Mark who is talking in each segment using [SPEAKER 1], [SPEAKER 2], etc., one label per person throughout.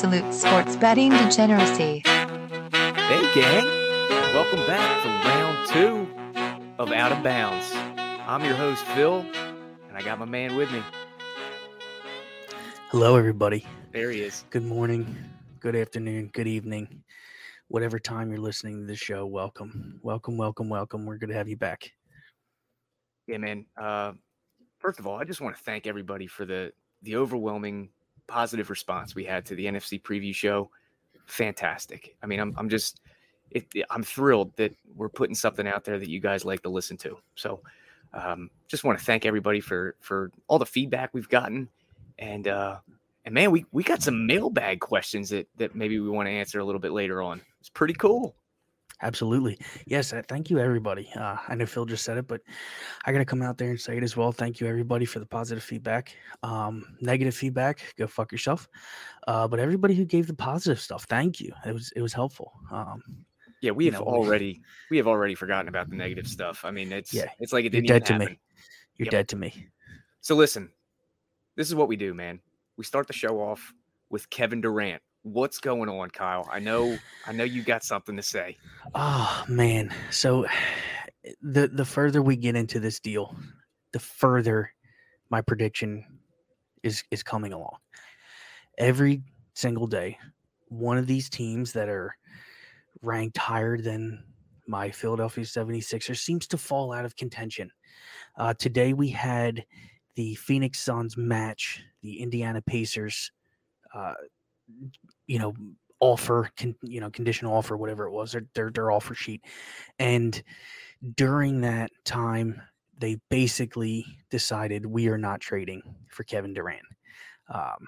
[SPEAKER 1] Absolute sports betting degeneracy.
[SPEAKER 2] Hey, gang. Welcome back for round two of Out of Bounds. I'm your host, Phil, and I got my man with me.
[SPEAKER 3] Hello, everybody.
[SPEAKER 2] There he is.
[SPEAKER 3] Good morning, good afternoon, good evening. Whatever time you're listening to the show, welcome. Welcome, welcome, welcome. We're good to have you back.
[SPEAKER 2] Yeah, man. Uh, first of all, I just want to thank everybody for the the overwhelming positive response we had to the NFC preview show. Fantastic. I mean, I'm I'm just it, I'm thrilled that we're putting something out there that you guys like to listen to. So, um, just want to thank everybody for for all the feedback we've gotten, and uh, and man, we we got some mailbag questions that that maybe we want to answer a little bit later on. It's pretty cool.
[SPEAKER 3] Absolutely. Yes. uh, Thank you, everybody. Uh, I know Phil just said it, but I got to come out there and say it as well. Thank you, everybody, for the positive feedback. Um, negative feedback, go fuck yourself. Uh, but everybody who gave the positive stuff, thank you. It was it was helpful. Um,
[SPEAKER 2] Yeah, we
[SPEAKER 3] You
[SPEAKER 2] have
[SPEAKER 3] know,
[SPEAKER 2] already we have already forgotten about the negative stuff. I mean, it's
[SPEAKER 3] Yeah,
[SPEAKER 2] it's like it
[SPEAKER 3] you're
[SPEAKER 2] didn't
[SPEAKER 3] dead to
[SPEAKER 2] happen.
[SPEAKER 3] me. You're
[SPEAKER 2] Yep.
[SPEAKER 3] dead to me.
[SPEAKER 2] So listen, this is what we do, man. We start the show off with Kevin Durant. What's going on, Kyle? I know I know you got something to say.
[SPEAKER 3] Oh man. So the the further we get into this deal, the further my prediction is is coming along. Every single day, one of these teams that are ranked higher than my Philadelphia 76ers seems to fall out of contention. Uh, today we had the Phoenix Suns match the Indiana Pacers uh, you know offer con, you know conditional offer whatever it was their, their their offer sheet. And during that time they basically decided we are not trading for Kevin Durant. Um,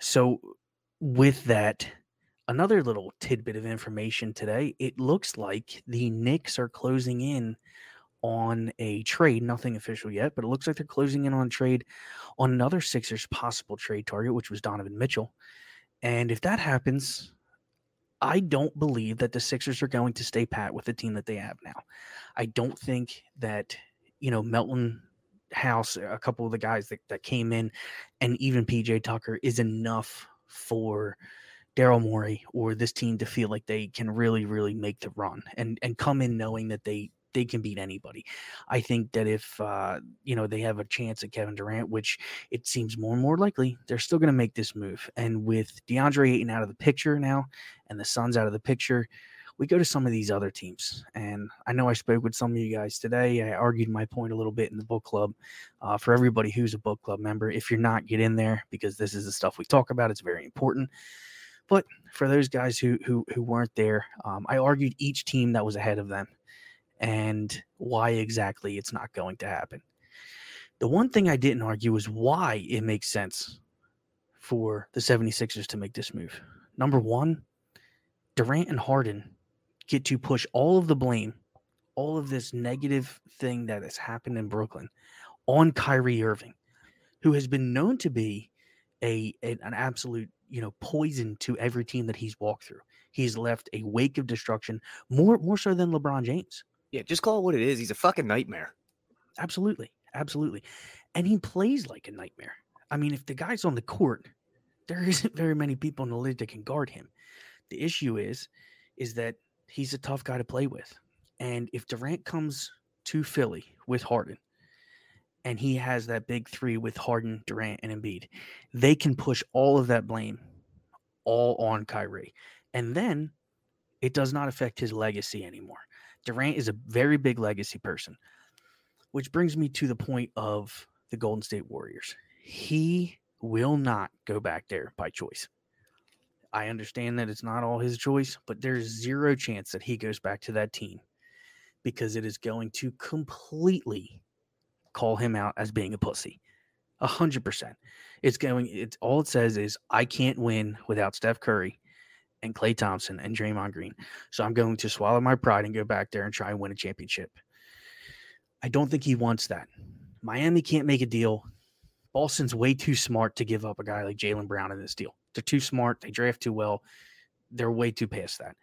[SPEAKER 3] so with that another little tidbit of information today it looks like the Knicks are closing in on a trade nothing official yet but it looks like they're closing in on a trade on another Sixers possible trade target which was Donovan Mitchell and if that happens, I don't believe that the Sixers are going to stay pat with the team that they have now. I don't think that, you know, Melton House, a couple of the guys that, that came in, and even PJ Tucker is enough for Daryl Morey or this team to feel like they can really, really make the run and and come in knowing that they they can beat anybody. I think that if uh, you know they have a chance at Kevin Durant, which it seems more and more likely they're still going to make this move. And with DeAndre Ayton out of the picture now, and the Suns out of the picture, we go to some of these other teams. And I know I spoke with some of you guys today. I argued my point a little bit in the book club. Uh, for everybody who's a book club member, if you're not, get in there because this is the stuff we talk about. It's very important. But for those guys who who who weren't there, um, I argued each team that was ahead of them and why exactly it's not going to happen. The one thing I didn't argue is why it makes sense for the 76ers to make this move. Number one, Durant and Harden get to push all of the blame, all of this negative thing that has happened in Brooklyn on Kyrie Irving, who has been known to be a an, an absolute, you know, poison to every team that he's walked through. He's left a wake of destruction, more more so than LeBron James.
[SPEAKER 2] Yeah, just call it what it is. He's a fucking nightmare.
[SPEAKER 3] Absolutely. Absolutely. And he plays like a nightmare. I mean, if the guy's on the court, there isn't very many people in the league that can guard him. The issue is, is that he's a tough guy to play with. And if Durant comes to Philly with Harden and he has that big three with Harden, Durant, and Embiid, they can push all of that blame all on Kyrie. And then it does not affect his legacy anymore. Durant is a very big legacy person, which brings me to the point of the Golden State Warriors. He will not go back there by choice. I understand that it's not all his choice, but there's zero chance that he goes back to that team because it is going to completely call him out as being a pussy. A hundred percent. It's going. It's all it says is I can't win without Steph Curry and Klay Thompson and Draymond Green. So I'm going to swallow my pride and go back there and try and win a championship. I don't think he wants that. Miami can't make a deal. Boston's way too smart to give up a guy like Jaylen Brown in this deal. They're too smart. They draft too well. They're way too past that.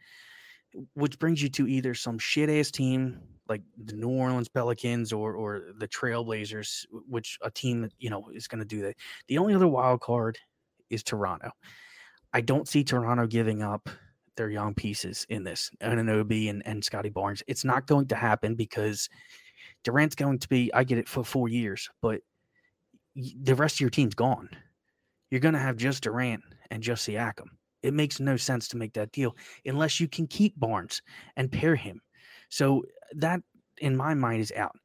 [SPEAKER 3] Which brings you to either some shit ass team like the New Orleans Pelicans or or the Trailblazers, which a team that you know is going to do that. The only other wild card is Toronto. I don't see Toronto giving up their young pieces in this, Anunoby and, and Scottie Barnes. It's not going to happen because Durant's going to be, I get it for four years, but the rest of your team's gone. You're going to have just Durant and just Siakam. It makes no sense to make that deal unless you can keep Barnes and pair him. So that, in my mind, is out,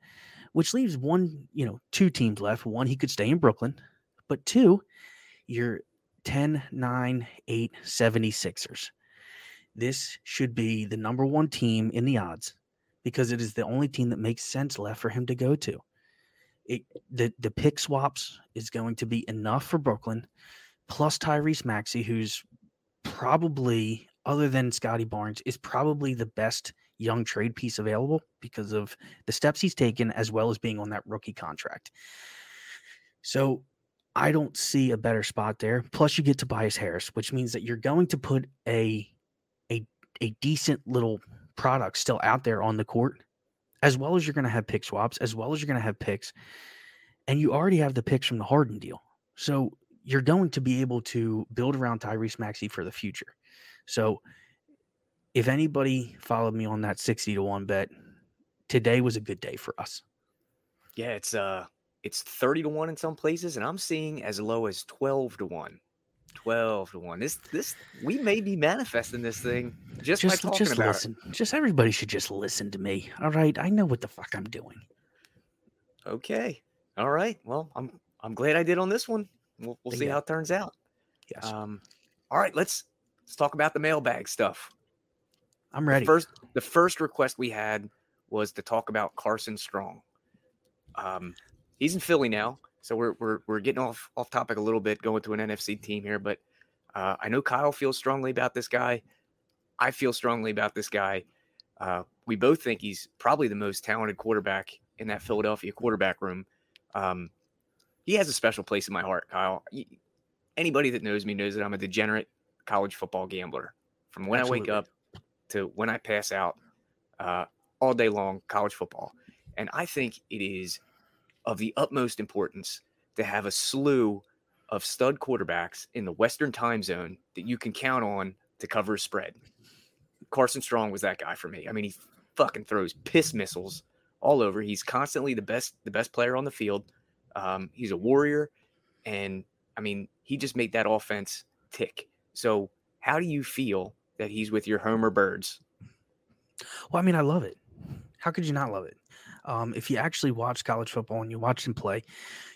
[SPEAKER 3] which leaves one, you know, two teams left. One, he could stay in Brooklyn, but two, you're 10, 9, 8, 76ers. This should be the number one team in the odds because it is the only team that makes sense left for him to go to. It, the the pick swaps is going to be enough for Brooklyn, plus Tyrese Maxey, who's probably other than Scottie Barnes is probably the best young trade piece available because of the steps he's taken as well as being on that rookie contract. So I don't see a better spot there. Plus, you get Tobias Harris, which means that you're going to put a a a decent little product still out there on the court, as well as you're going to have pick swaps, as well as you're going to have picks, and you already have the picks from the Harden deal. So you're going to be able to build around Tyrese Maxey for the future. So if anybody followed me on that 60 to 1 bet, today was a good day for us.
[SPEAKER 2] Yeah, it's uh it's 30 to 1 in some places and I'm seeing as low as 12 to 1. 12 to 1. This this we may be manifesting this thing just,
[SPEAKER 3] just
[SPEAKER 2] by talking
[SPEAKER 3] just
[SPEAKER 2] about
[SPEAKER 3] listen. Just everybody should just listen to me. All right, I know what the fuck I'm doing.
[SPEAKER 2] Okay. All right. Well, I'm I'm glad I did on this one. We'll we'll see
[SPEAKER 3] Yeah.
[SPEAKER 2] how it turns out.
[SPEAKER 3] Yes,
[SPEAKER 2] Um all right, let's let's talk about the mailbag stuff.
[SPEAKER 3] I'm ready
[SPEAKER 2] The
[SPEAKER 3] ready.
[SPEAKER 2] first the first request we had was to talk about Carson Strong. Um, he's in Philly now, so we're we're we're getting off off topic a little bit, going to an NFC team here. But uh, I know Kyle feels strongly about this guy. I feel strongly about this guy. Uh, we both think he's probably the most talented quarterback in that Philadelphia quarterback room. Um, he has a special place in my heart, Kyle. Anybody that knows me knows that I'm a degenerate college football gambler. From when I wake up to when I pass out, uh, all day long, college football. And I think it is of the utmost importance to have a slew of stud quarterbacks in the Western time zone that you can count on to cover a spread. Carson Strong was that guy for me. I mean, he fucking throws piss missiles all over. He's constantly the best, the best player on the field. Um, he's a warrior, and I mean, he just made that offense tick. So, how do you feel that he's with your Homer Birds?
[SPEAKER 3] Well, I mean, I love it. How could you not love it? Um, if you actually watch college football and you watch him play,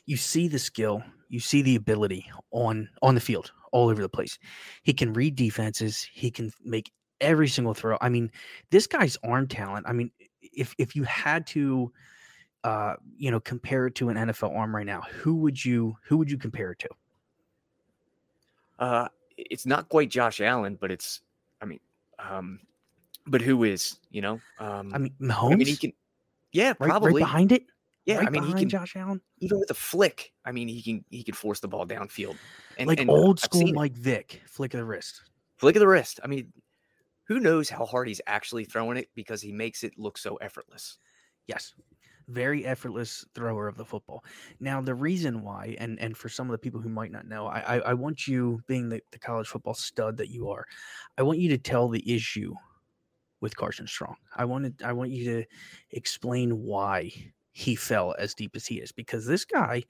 [SPEAKER 3] you see the skill, you see the ability on on the field, all over the place. He can read defenses. He can make every single throw. I mean, this guy's arm talent. I mean, if if you had to, uh, you know, compare it to an NFL arm right now, who would you who would you compare it to?
[SPEAKER 2] Uh, it's not quite Josh Allen, but it's, I mean, um, but who is, you know? Um,
[SPEAKER 3] I mean,
[SPEAKER 2] I
[SPEAKER 3] Mahomes,
[SPEAKER 2] mean, he can, yeah,
[SPEAKER 3] right, right
[SPEAKER 2] probably,
[SPEAKER 3] behind it.
[SPEAKER 2] yeah.
[SPEAKER 3] right
[SPEAKER 2] I mean, he
[SPEAKER 3] behind
[SPEAKER 2] can
[SPEAKER 3] Josh Allen,
[SPEAKER 2] even with a flick. I mean, he can he can force the ball downfield, and
[SPEAKER 3] like
[SPEAKER 2] and
[SPEAKER 3] old
[SPEAKER 2] I've
[SPEAKER 3] school. Mike Vick, flick of the wrist.
[SPEAKER 2] flick of the wrist. I mean, who knows how hard he's actually throwing it because he makes it look so effortless.
[SPEAKER 3] Yes. Very effortless thrower of the football. Now, the reason why, and and for some of the people who might not know, I I, I want you, being the, the college football stud that you are, I want you to tell the issue with Carson Strong. I wanted I want you to explain why he fell as deep as he is, because this guy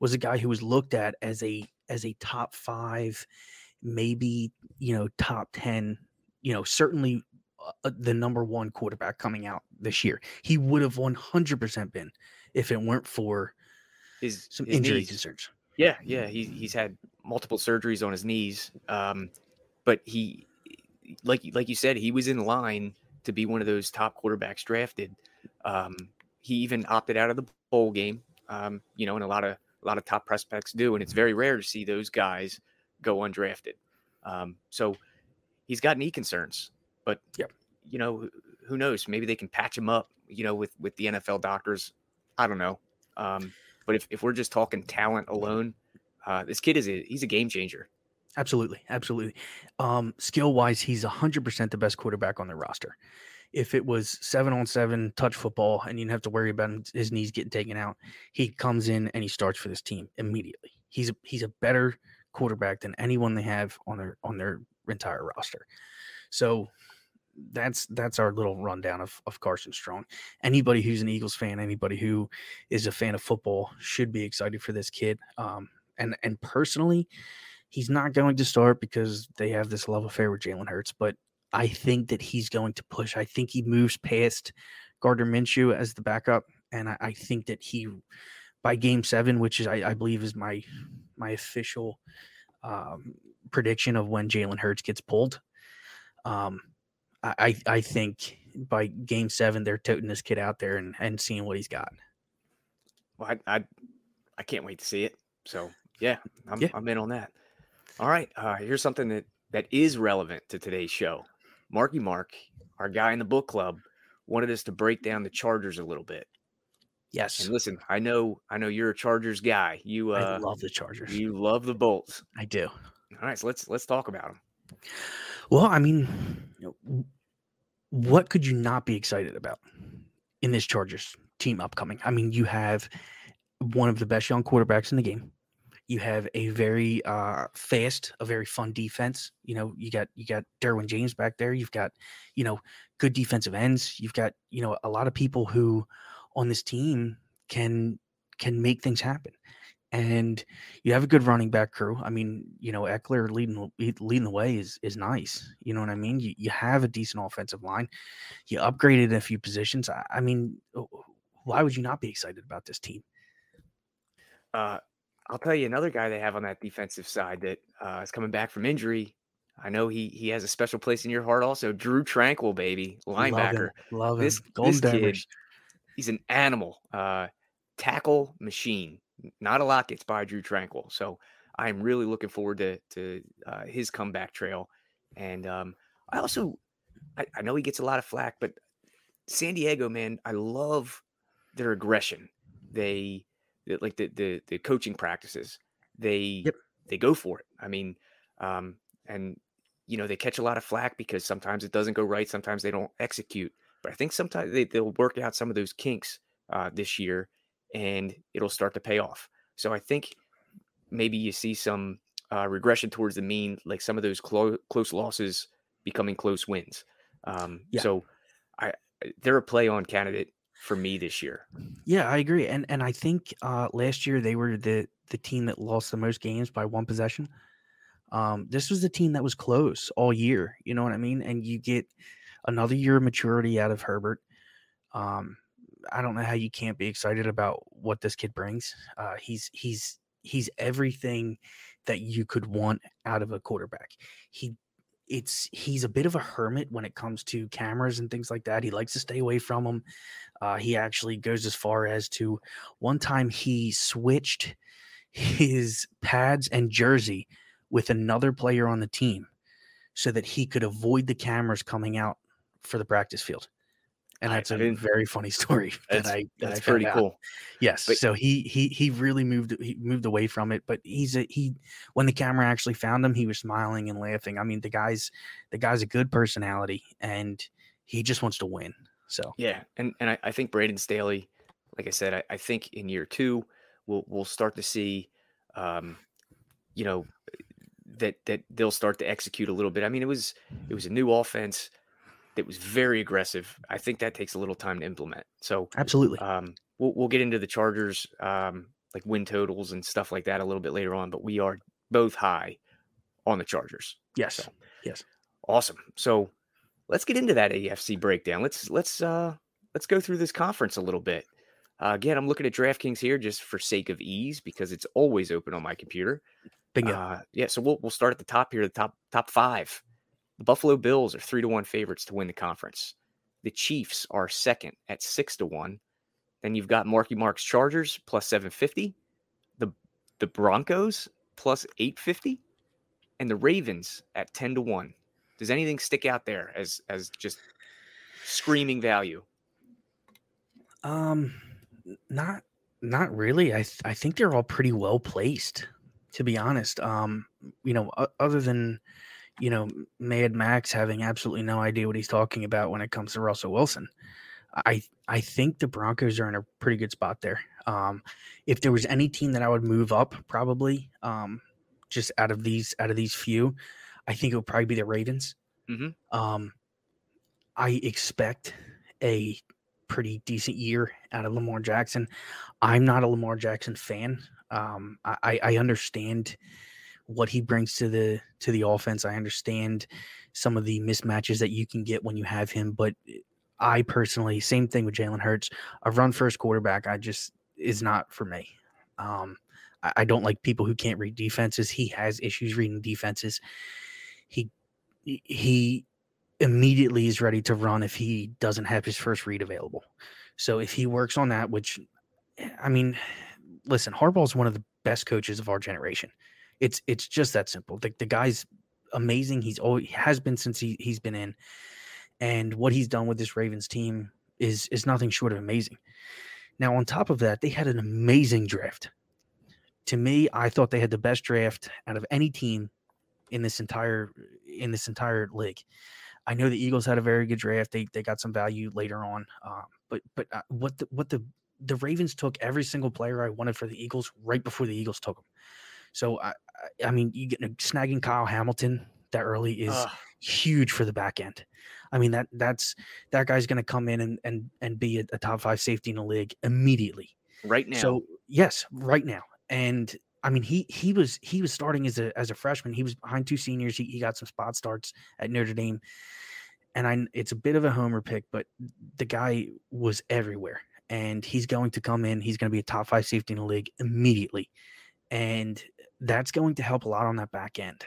[SPEAKER 3] was a guy who was looked at as a as a top five, maybe you know top ten, you know certainly uh, the number one quarterback coming out this year. He would have 100% been if it weren't for
[SPEAKER 2] His
[SPEAKER 3] some
[SPEAKER 2] his
[SPEAKER 3] injury
[SPEAKER 2] knees.
[SPEAKER 3] concerns.
[SPEAKER 2] Yeah, yeah. He's he's had multiple surgeries on his knees. Um, but he, like like you said, he was in line to be one of those top quarterbacks drafted. Um, he even opted out of the bowl game. Um, you know, and a lot of a lot of top prospects do, and it's very rare to see those guys go undrafted. Um, so he's got knee concerns, but
[SPEAKER 3] Yep.
[SPEAKER 2] you know, who knows? Maybe they can patch him up. You know, with with the NFL doctors. I don't know. Um, but if, if we're just talking talent alone, uh, this kid is a he's a game changer.
[SPEAKER 3] Absolutely, absolutely. Um, skill wise, he's hundred percent the best quarterback on the roster. If it was seven on seven touch football and you didn't have to worry about his- his knees getting taken out, he comes in and he starts for this team immediately. He's a, he's a better quarterback than anyone they have on their on their entire roster. So that's that's our little rundown of, of Carson Strong. Anybody who's an Eagles fan, anybody who is a fan of football should be excited for this kid. Um, and and personally, he's not going to start because they have this love affair with Jalen Hurts, but I think that he's going to push. I think he moves past Gardner Minshew as the backup, and I, I think that he by game seven, which is I, I believe is my my official um, prediction of when Jalen Hurts gets pulled. Um, I I think by game seven they're toting this kid out there and, and seeing what he's got.
[SPEAKER 2] Well, I, I I can't wait to see it. So yeah, I'm
[SPEAKER 3] Yeah.
[SPEAKER 2] I'm in on that. All right, uh, here's something that that is relevant to today's show. Marky Mark, our guy in the book club, wanted us to break down the Chargers a little bit.
[SPEAKER 3] Yes,
[SPEAKER 2] And listen, I know I know you're a Chargers guy. You
[SPEAKER 3] I
[SPEAKER 2] uh,
[SPEAKER 3] love the Chargers.
[SPEAKER 2] you love the Bolts.
[SPEAKER 3] I do.
[SPEAKER 2] All right, so let's let's talk about them.
[SPEAKER 3] Well, I mean, you know, w- what could you not be excited about in this Chargers team upcoming? I mean, you have one of the best young quarterbacks in the game. You have a very uh, fast, a very fun defense. You know, you got you got Derwin James back there. You've got you know good defensive ends. You've got you know a lot of people who on this team can can make things happen. And you have a good running back crew. I mean, you know, Ekeler leading leading the way is is nice. You know what I mean? You you have a decent offensive line. You upgraded a few positions. I, I mean, why would you not be excited about this team?
[SPEAKER 2] Uh, I'll tell you another guy they have on that defensive side that uh, is coming back from injury. I know he he has a special place in your heart. Also, Drue Tranquill, baby, linebacker.
[SPEAKER 3] love him. Love him.
[SPEAKER 2] This- this kid He's an animal, uh, tackle machine. Not a lot gets by Drue Tranquill, so I'm really looking forward to to uh, his comeback trail. And um, I also I, I know he gets a lot of flack, but San Diego, man, I love their aggression. They the- like the the the coaching practices. They
[SPEAKER 3] Yep.
[SPEAKER 2] they go for it. I mean, um, and you know they catch a lot of flack because sometimes it doesn't go right. Sometimes they don't execute. But I think sometimes they, they'll work out some of those kinks uh, this year, and it'll start to pay off. So I think maybe you see some uh, regression towards the mean, like some of those clo- close losses becoming close wins. Um,
[SPEAKER 3] Yeah.
[SPEAKER 2] So I they're a play on candidate for me this year.
[SPEAKER 3] Yeah, I agree. And and I think uh, last year they were the the team that lost the most games by one possession. Um, this was the team that was close all year. You know what I mean? And you get another year of maturity out of Herbert. Um, I don't know how you can't be excited about what this kid brings. Uh, he's he's he's everything that you could want out of a quarterback. He it's he's a bit of a hermit when it comes to cameras and things like that. He likes to stay away from them. Uh, he actually goes as far as to one time he switched his pads and jersey with another player on the team so that he could avoid the cameras coming out for the practice field. And that's
[SPEAKER 2] I
[SPEAKER 3] a
[SPEAKER 2] didn't-
[SPEAKER 3] very funny story that
[SPEAKER 2] That's,
[SPEAKER 3] I that
[SPEAKER 2] that's
[SPEAKER 3] I
[SPEAKER 2] pretty
[SPEAKER 3] out.
[SPEAKER 2] cool.
[SPEAKER 3] Yes.
[SPEAKER 2] But-
[SPEAKER 3] so he he he really moved he moved away from it, but he's a he when the camera actually found him, he was smiling and laughing. I mean, the guy's the guy's a good personality and he just wants to win. So
[SPEAKER 2] Yeah, and and I, I think Brandon Staley, like I said, I, I think in year two we'll we'll start to see, um, you know, that that they'll start to execute a little bit. I mean, it was it was a new offense that was very aggressive. I think that takes a little time to implement. So
[SPEAKER 3] absolutely.
[SPEAKER 2] um, we'll we'll get into the Chargers um, like win totals and stuff like that a little bit later on. But we are both high on the Chargers.
[SPEAKER 3] yes.
[SPEAKER 2] so-
[SPEAKER 3] Yes.
[SPEAKER 2] Awesome. So let's get into that AFC breakdown. Let's let's uh let's go through this conference a little bit. Uh, again, I'm looking at DraftKings here just for sake of ease because it's always open on my computer.
[SPEAKER 3] Bingo.
[SPEAKER 2] Uh, yeah, so we'll we'll start at the top here. The top top five. The Buffalo Bills are three to one favorites to win the conference. The Chiefs are second at six to one. Then you've got Marky Mark's Chargers plus seven fifty. The the Broncos plus eight fifty, and the Ravens at ten to one. Does anything stick out there as as just screaming value?
[SPEAKER 3] Um, not not really. I th- I think they're all pretty well placed, to be honest. Um, you know, other than you know Mad Max having absolutely no idea what he's talking about when it comes to Russell Wilson, I I think the Broncos are in a pretty good spot there. Um, if there was any team that I would move up, probably um, just out of these out of these few, I think it would probably be the Ravens.
[SPEAKER 2] Mhm.
[SPEAKER 3] Um, I expect a pretty decent year out of Lamar Jackson. I'm not a Lamar Jackson fan. Um, I, I understand what he brings to the to the offense. I understand some of the mismatches that you can get when you have him, but I personally, same thing with Jalen Hurts. A run first quarterback, I just is not for me. Um, I, I don't like people who can't read defenses. He has issues reading defenses. He he immediately is ready to run if he doesn't have his first read available. So if he works on that, which I mean, listen, Harbaugh is one of the best coaches of our generation. It's it's just that simple. The, the guy's amazing. He's always has been since he he's been in, and what he's done with this Ravens team is is nothing short of amazing. Now, on top of that, they had an amazing draft. To me, I thought they had the best draft out of any team in this entire in this entire league. I know the Eagles had a very good draft. They they got some value later on, um, but but uh, what the what the the Ravens took every single player I wanted for the Eagles right before the Eagles took them. So I I, mean, you get snagging Kyle Hamilton that early is
[SPEAKER 2] Ugh.
[SPEAKER 3] huge for the back end. I mean that that's that guy's going to come in and and and be a, a top five safety in the league immediately.
[SPEAKER 2] right now.
[SPEAKER 3] So yes, right now, and I mean he he was he was starting as a as a freshman. He was behind two seniors. He, he got some spot starts at Notre Dame, and I it's a bit of a homer pick, but the guy was everywhere, and he's going to come in. He's going to be a top five safety in the league immediately, and that's going to help a lot on that back end.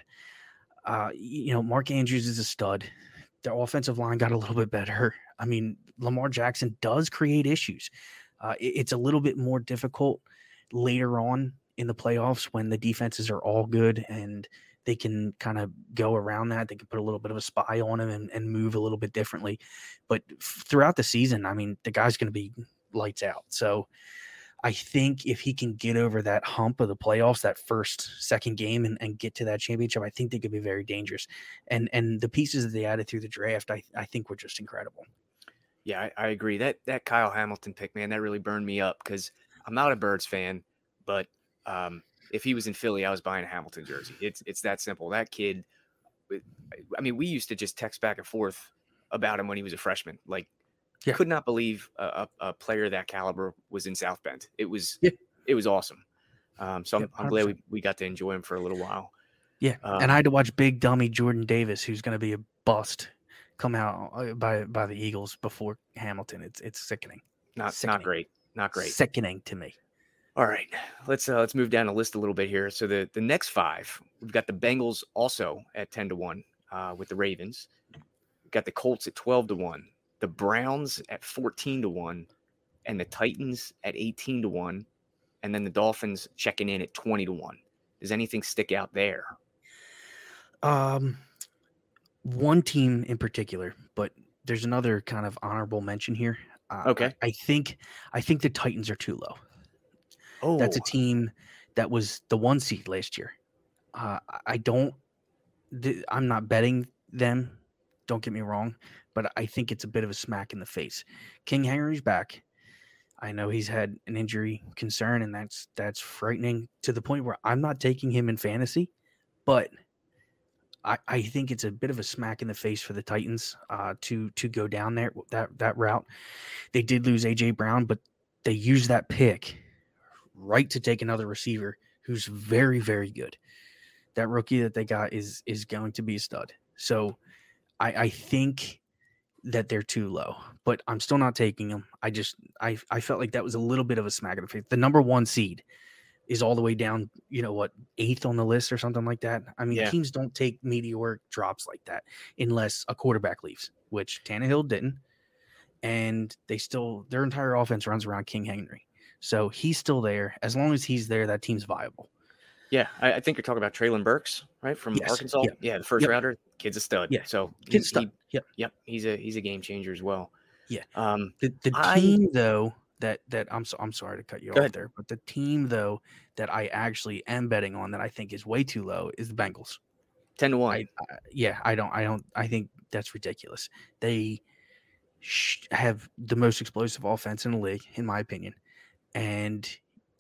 [SPEAKER 3] Uh, you know, Mark Andrews is a stud. Their offensive line got a little bit better. I mean, Lamar Jackson does create issues. Uh, it- it's a little bit more difficult later on in the playoffs when the defenses are all good and they can kind of go around that. They can put a little bit of a spy on him and, and move a little bit differently. But f- throughout the season, I mean, the guy's going to be lights out. So I think if he can get over that hump of the playoffs, that first, second game, and, and get to that championship, I think they could be very dangerous. And and the pieces that they added through the draft, I, I think were just incredible.
[SPEAKER 2] Yeah, I, I agree. That that Kyle Hamilton pick, man, that really burned me up because I'm not a Birds fan, but um, if he was in Philly, I was buying a Hamilton jersey. It's it's that simple. That kid, I mean, we used to just text back and forth about him when he was a freshman. Like,
[SPEAKER 3] Yeah.
[SPEAKER 2] could not believe a, a, player that caliber was in South Bend. It was
[SPEAKER 3] Yeah.
[SPEAKER 2] it was awesome. Um, so I'm, I'm glad we, we got to enjoy him for a little while.
[SPEAKER 3] Yeah,
[SPEAKER 2] Uh,
[SPEAKER 3] and I had to watch big dummy Jordan Davis, who's going to be a bust, come out uh, by by the Eagles before Hamilton. It's it's sickening.
[SPEAKER 2] Not
[SPEAKER 3] sickening.
[SPEAKER 2] not great, not great.
[SPEAKER 3] Sickening to me.
[SPEAKER 2] All right, let's uh, let's move down the list a little bit here. So the the next five, we've got the Bengals also at ten to one uh, with the Ravens. We've got the Colts at twelve to one, the Browns at fourteen to one, and the Titans at eighteen to one, and then the Dolphins checking in at twenty to one. Does anything stick out there?
[SPEAKER 3] Um, one team in particular, but there's another kind of honorable mention here. Uh,
[SPEAKER 2] Okay.
[SPEAKER 3] I, I think I think the Titans are too low.
[SPEAKER 2] Oh,
[SPEAKER 3] That's a team that was the one seed last year. Uh, I- don't. I'm not betting them. Don't get me wrong, but I think it's a bit of a smack in the face. King Henry's back. I know he's had an injury concern, and that's that's frightening to the point where I'm not taking him in fantasy. But I, I think it's a bit of a smack in the face for the Titans uh, to to go down there that that route. They did lose AJ Brown, but they used that pick right to take another receiver who's very very good. That rookie that they got is is going to be a stud. So I, I think that they're too low, but I'm still not taking them. I just I I felt like that was a little bit of a smack in the face. The number one seed is all the way down, you know what, eighth on the list or something like that. I mean,
[SPEAKER 2] Yeah.
[SPEAKER 3] teams don't take meteoric drops like that unless a quarterback leaves, which Tannehill didn't. And they still their entire offense runs around King Henry. So he's still there. As long as he's there, that team's viable.
[SPEAKER 2] Yeah, I, I think you're talking about Treylon Burks, right from
[SPEAKER 3] Yes,
[SPEAKER 2] Arkansas.
[SPEAKER 3] yep,
[SPEAKER 2] Yeah, the first
[SPEAKER 3] yep.
[SPEAKER 2] rounder. Kid's a stud.
[SPEAKER 3] Yeah,
[SPEAKER 2] so he-
[SPEAKER 3] stuff.
[SPEAKER 2] he-
[SPEAKER 3] Yep.
[SPEAKER 2] yep, he's a he's a game changer as well.
[SPEAKER 3] Yeah.
[SPEAKER 2] Um,
[SPEAKER 3] The the
[SPEAKER 2] I-
[SPEAKER 3] team though that that I'm so, I'm sorry to cut you off
[SPEAKER 2] ahead.
[SPEAKER 3] there, but the team though that I actually am betting on that I think is way too low is the Bengals.
[SPEAKER 2] ten to one.
[SPEAKER 3] I, I yeah, I don't I don't I think that's ridiculous. They sh- have the most explosive offense in the league in my opinion. And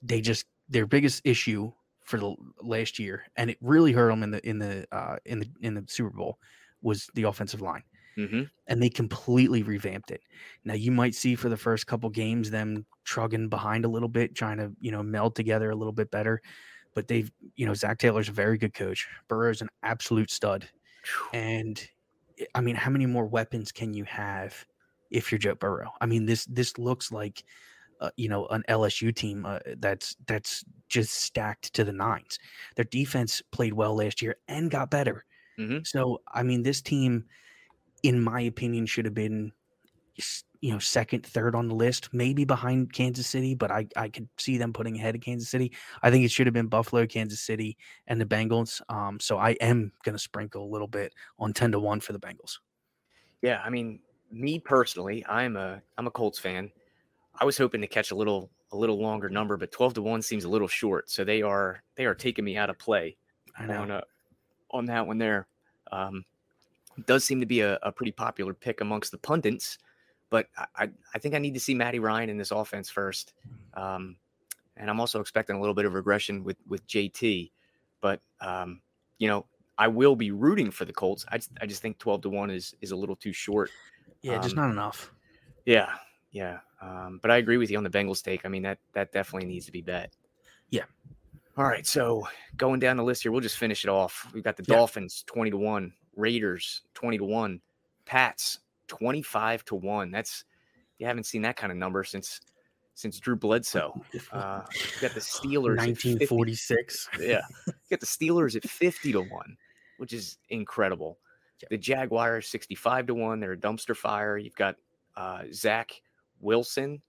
[SPEAKER 3] they just their biggest issue for the last year and it really hurt them in the in the uh in the in the Super Bowl was the offensive line
[SPEAKER 2] mm-hmm.
[SPEAKER 3] and they completely revamped it. Now you might see for the first couple games them trugging behind a little bit, trying to you know meld together a little bit better. But they've you know Zac Taylor's a very good coach. Burrow's an absolute stud, and I- I mean, how many more weapons can you have if you're Joe Burrow? I mean, this this looks like uh, you know an LSU team uh, that's that's just stacked to the nines. Their defense played well last year and got better.
[SPEAKER 2] Mhm.
[SPEAKER 3] So I mean, this team, in my opinion, should have been you know second, third on the list, maybe behind Kansas City, but I I could see them putting ahead of Kansas City. I think it should have been Buffalo, Kansas City, and the Bengals. Um, so I am going to sprinkle a little bit on ten to one for the Bengals.
[SPEAKER 2] Yeah, I mean, me personally, I'm a I'm a Colts fan. I was hoping to catch a little a little longer number, but twelve to one seems a little short. So they are they are taking me out of play
[SPEAKER 3] I know.
[SPEAKER 2] on uh, on that one there. Um, does seem to be a, a pretty popular pick amongst the pundits, but I, I, think I need to see Matty Ryan in this offense first. Um, and I'm also expecting a little bit of regression with with JT, but um, you know I will be rooting for the Colts. I just, I just think 12 to one is is a little too short.
[SPEAKER 3] Yeah, just
[SPEAKER 2] um,
[SPEAKER 3] not enough.
[SPEAKER 2] Yeah, yeah. Um, but I agree with you on the Bengals take. I mean that that definitely needs to be bet.
[SPEAKER 3] Yeah.
[SPEAKER 2] All right, so going down the list here, we'll just finish it off. We've got the
[SPEAKER 3] Yeah.
[SPEAKER 2] Dolphins 20 to 1, Raiders 20 to 1, Pats 25 to 1. That's you haven't seen that kind of number since since Drew Bledsoe. Uh, you got the Steelers at 50
[SPEAKER 3] 1946.
[SPEAKER 2] yeah. You got the Steelers at 50 to 1, which is incredible. The Jaguars 65 to 1. They're a dumpster fire. You've got uh, Zach Wilson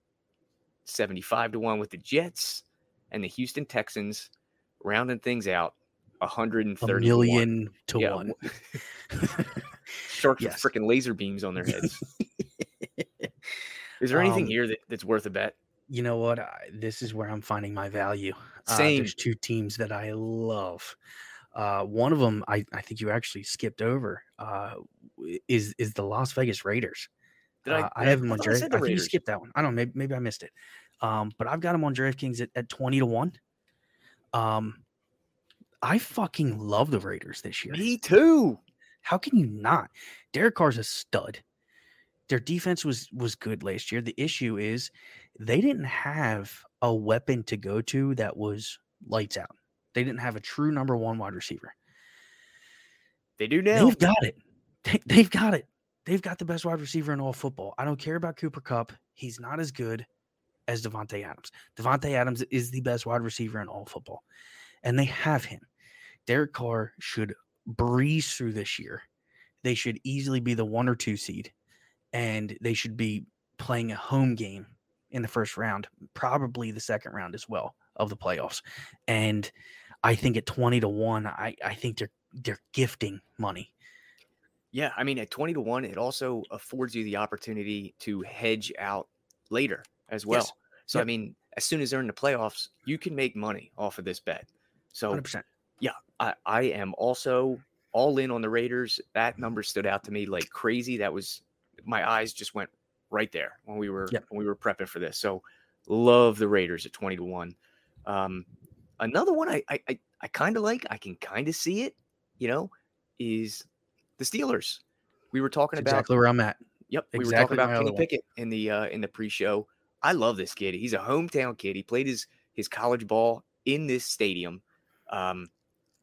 [SPEAKER 2] 75 to 1 with the Jets and the Houston Texans rounding things out
[SPEAKER 3] A
[SPEAKER 2] 130
[SPEAKER 3] million to
[SPEAKER 2] Yeah,
[SPEAKER 3] one.
[SPEAKER 2] Sharks
[SPEAKER 3] Yes.
[SPEAKER 2] with freaking laser beams on their heads. Is there anything
[SPEAKER 3] Um,
[SPEAKER 2] here that, that's worth a bet?
[SPEAKER 3] you know what? I, this is where I'm finding my value. Uh,
[SPEAKER 2] Same.
[SPEAKER 3] there's two teams that I love. Uh, one of them, I, I think you actually skipped over, uh, is is the Las Vegas Raiders.
[SPEAKER 2] Did
[SPEAKER 3] uh, I have them on
[SPEAKER 2] I
[SPEAKER 3] I, think you skipped that one. I don't know. Maybe, maybe I missed it. Um, but I've got them on DraftKings at, at twenty to one. Um, I fucking love the Raiders this year.
[SPEAKER 2] Me too.
[SPEAKER 3] How can you not? Derek Carr's a stud. Their defense was was good last year. The issue is they didn't have a weapon to go to that was lights out. They didn't have a true number one wide receiver.
[SPEAKER 2] They do now.
[SPEAKER 3] They've got it. They, they've got it. They've got the best wide receiver in all football. I don't care about Cooper Kupp. He's not as good as Davante Adams. Davante Adams is the best wide receiver in all football. And they have him. Derek Carr should breeze through this year. They should easily be the one or two seed. And they should be playing a home game in the first round, probably the second round as well of the playoffs. And I think at 20 to 1, I, I think they're they're gifting money.
[SPEAKER 2] Yeah, I mean, at 20 to 1, it also affords you the opportunity to hedge out later as well.
[SPEAKER 3] Yes.
[SPEAKER 2] So, I mean, as soon as they're in the playoffs, you can make money off of this bet. So,
[SPEAKER 3] 100%.
[SPEAKER 2] I, I am also all in on the Raiders. That number stood out to me like crazy. That was my eyes just went right there when we were
[SPEAKER 3] Yep.
[SPEAKER 2] when we were prepping for this. So, love the Raiders at 20 to 1. Um, another one I I, I, I kind of like, I can kind of see it, you know, is the Steelers. We were talking
[SPEAKER 3] That's
[SPEAKER 2] about
[SPEAKER 3] exactly where I'm at.
[SPEAKER 2] Yep, we
[SPEAKER 3] exactly
[SPEAKER 2] were talking about Kenny. Pickett in the uh, in the pre-show. I love this kid. He's a hometown kid. He played his his college ball in this stadium. Um,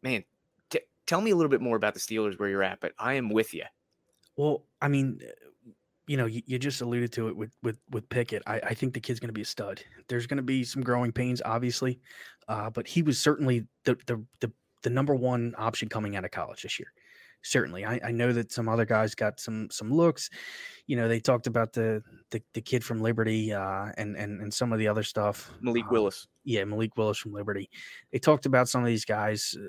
[SPEAKER 2] man, t- tell me a little bit more about the Steelers where you're at. But I am with you.
[SPEAKER 3] Well, I mean, you know, you, you just alluded to it with with with Pickett. I, I think the kid's going to be a stud. There's going to be some growing pains, obviously, uh, but he was certainly the, the the the number one option coming out of college this year. Certainly, I, I know that some other guys got some some looks. You know, they talked about the the, the kid from Liberty uh, and and and some of the other stuff.
[SPEAKER 2] Malik
[SPEAKER 3] Um,
[SPEAKER 2] Willis.
[SPEAKER 3] yeah, Malik Willis from Liberty. They talked about some of these guys. Uh,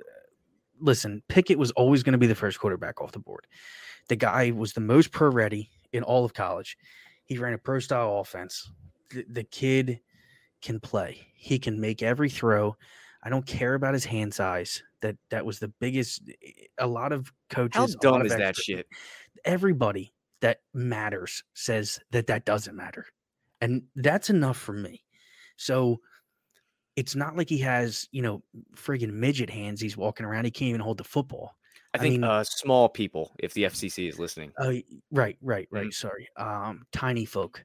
[SPEAKER 3] Listen, Pickett was always going to be the first quarterback off the board. The guy was the most pro ready in all of college. He ran a pro style offense. The, the kid can play. He can make every throw. I don't care about his hand size. That that was the biggest. A lot of coaches.
[SPEAKER 2] How dumb is that shit?
[SPEAKER 3] everybody that matters says that that doesn't matter. And that's enough for me. So it's not like he has, you know, friggin' midget hands he's walking around. He can't even hold the football.
[SPEAKER 2] I
[SPEAKER 3] I
[SPEAKER 2] think
[SPEAKER 3] mean-
[SPEAKER 2] uh, small people, if the FCC is listening.
[SPEAKER 3] Y- right, right, right.
[SPEAKER 2] Mhm.
[SPEAKER 3] Sorry. Um, tiny folk.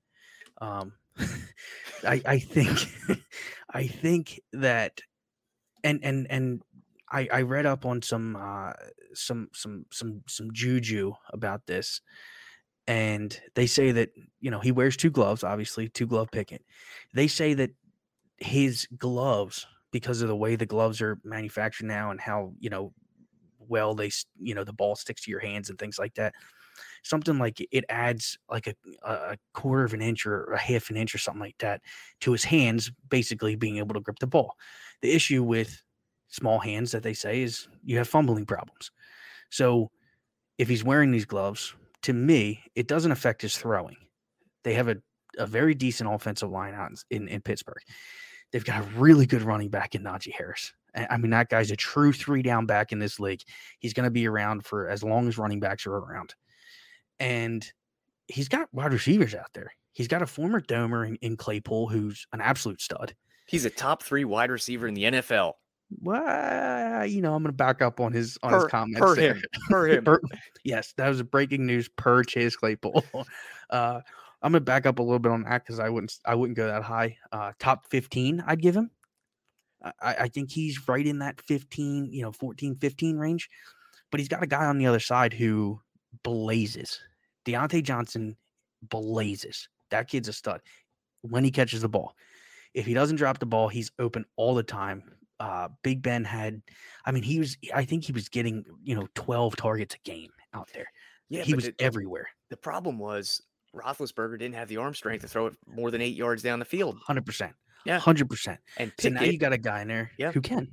[SPEAKER 3] Um, I, I think, I think that, and and and I I read up on some uh some some some some juju about this, and they say that you know he wears two gloves, obviously two glove Pickett. They say that his gloves, because of the way the gloves are manufactured now and how you know well they you know the ball sticks to your hands and things like that something like it adds like a, a quarter of an inch or a half an inch or something like that to his hands basically being able to grip the ball the issue with small hands that they say is you have fumbling problems so if he's wearing these gloves to me it doesn't affect his throwing they have a, a very decent offensive line out in, in pittsburgh they've got a really good running back in najee harris I mean, that guy's a true three down back in this league. He's going to be around for as long as running backs are around. And he's got wide receivers out there. He's got a former domer in, in Claypool who's an absolute stud.
[SPEAKER 2] He's a top three wide receiver in the NFL.
[SPEAKER 3] Well, you know, I'm going to back up on his on his comments.
[SPEAKER 2] per
[SPEAKER 3] there.
[SPEAKER 2] him. Per him.
[SPEAKER 3] Per- yes, that was breaking news per Chase Claypool. uh, I'm gonna back up a little bit on that because I wouldn't I wouldn't go that high. Uh, top 15, I'd give him. I, I I think he's right in that 15, you know, 14, 15 range. But he's got a guy on the other side who blazes. Diontae Johnson blazes. That kid's a stud when he catches the ball. If he doesn't drop the ball, he's open all the time. Uh, Big Ben had, I mean, he was, I think he was getting, you know, 12 targets a game out there.
[SPEAKER 2] Yeah,
[SPEAKER 3] he was
[SPEAKER 2] the,
[SPEAKER 3] everywhere.
[SPEAKER 2] the problem was Roethlisberger didn't have the arm strength to throw it more than eight yards down the field.
[SPEAKER 3] 100%.
[SPEAKER 2] Yeah.
[SPEAKER 3] 100%.
[SPEAKER 2] And
[SPEAKER 3] So now
[SPEAKER 2] Pickett,
[SPEAKER 3] you got a guy in there
[SPEAKER 2] Yeah.
[SPEAKER 3] who can.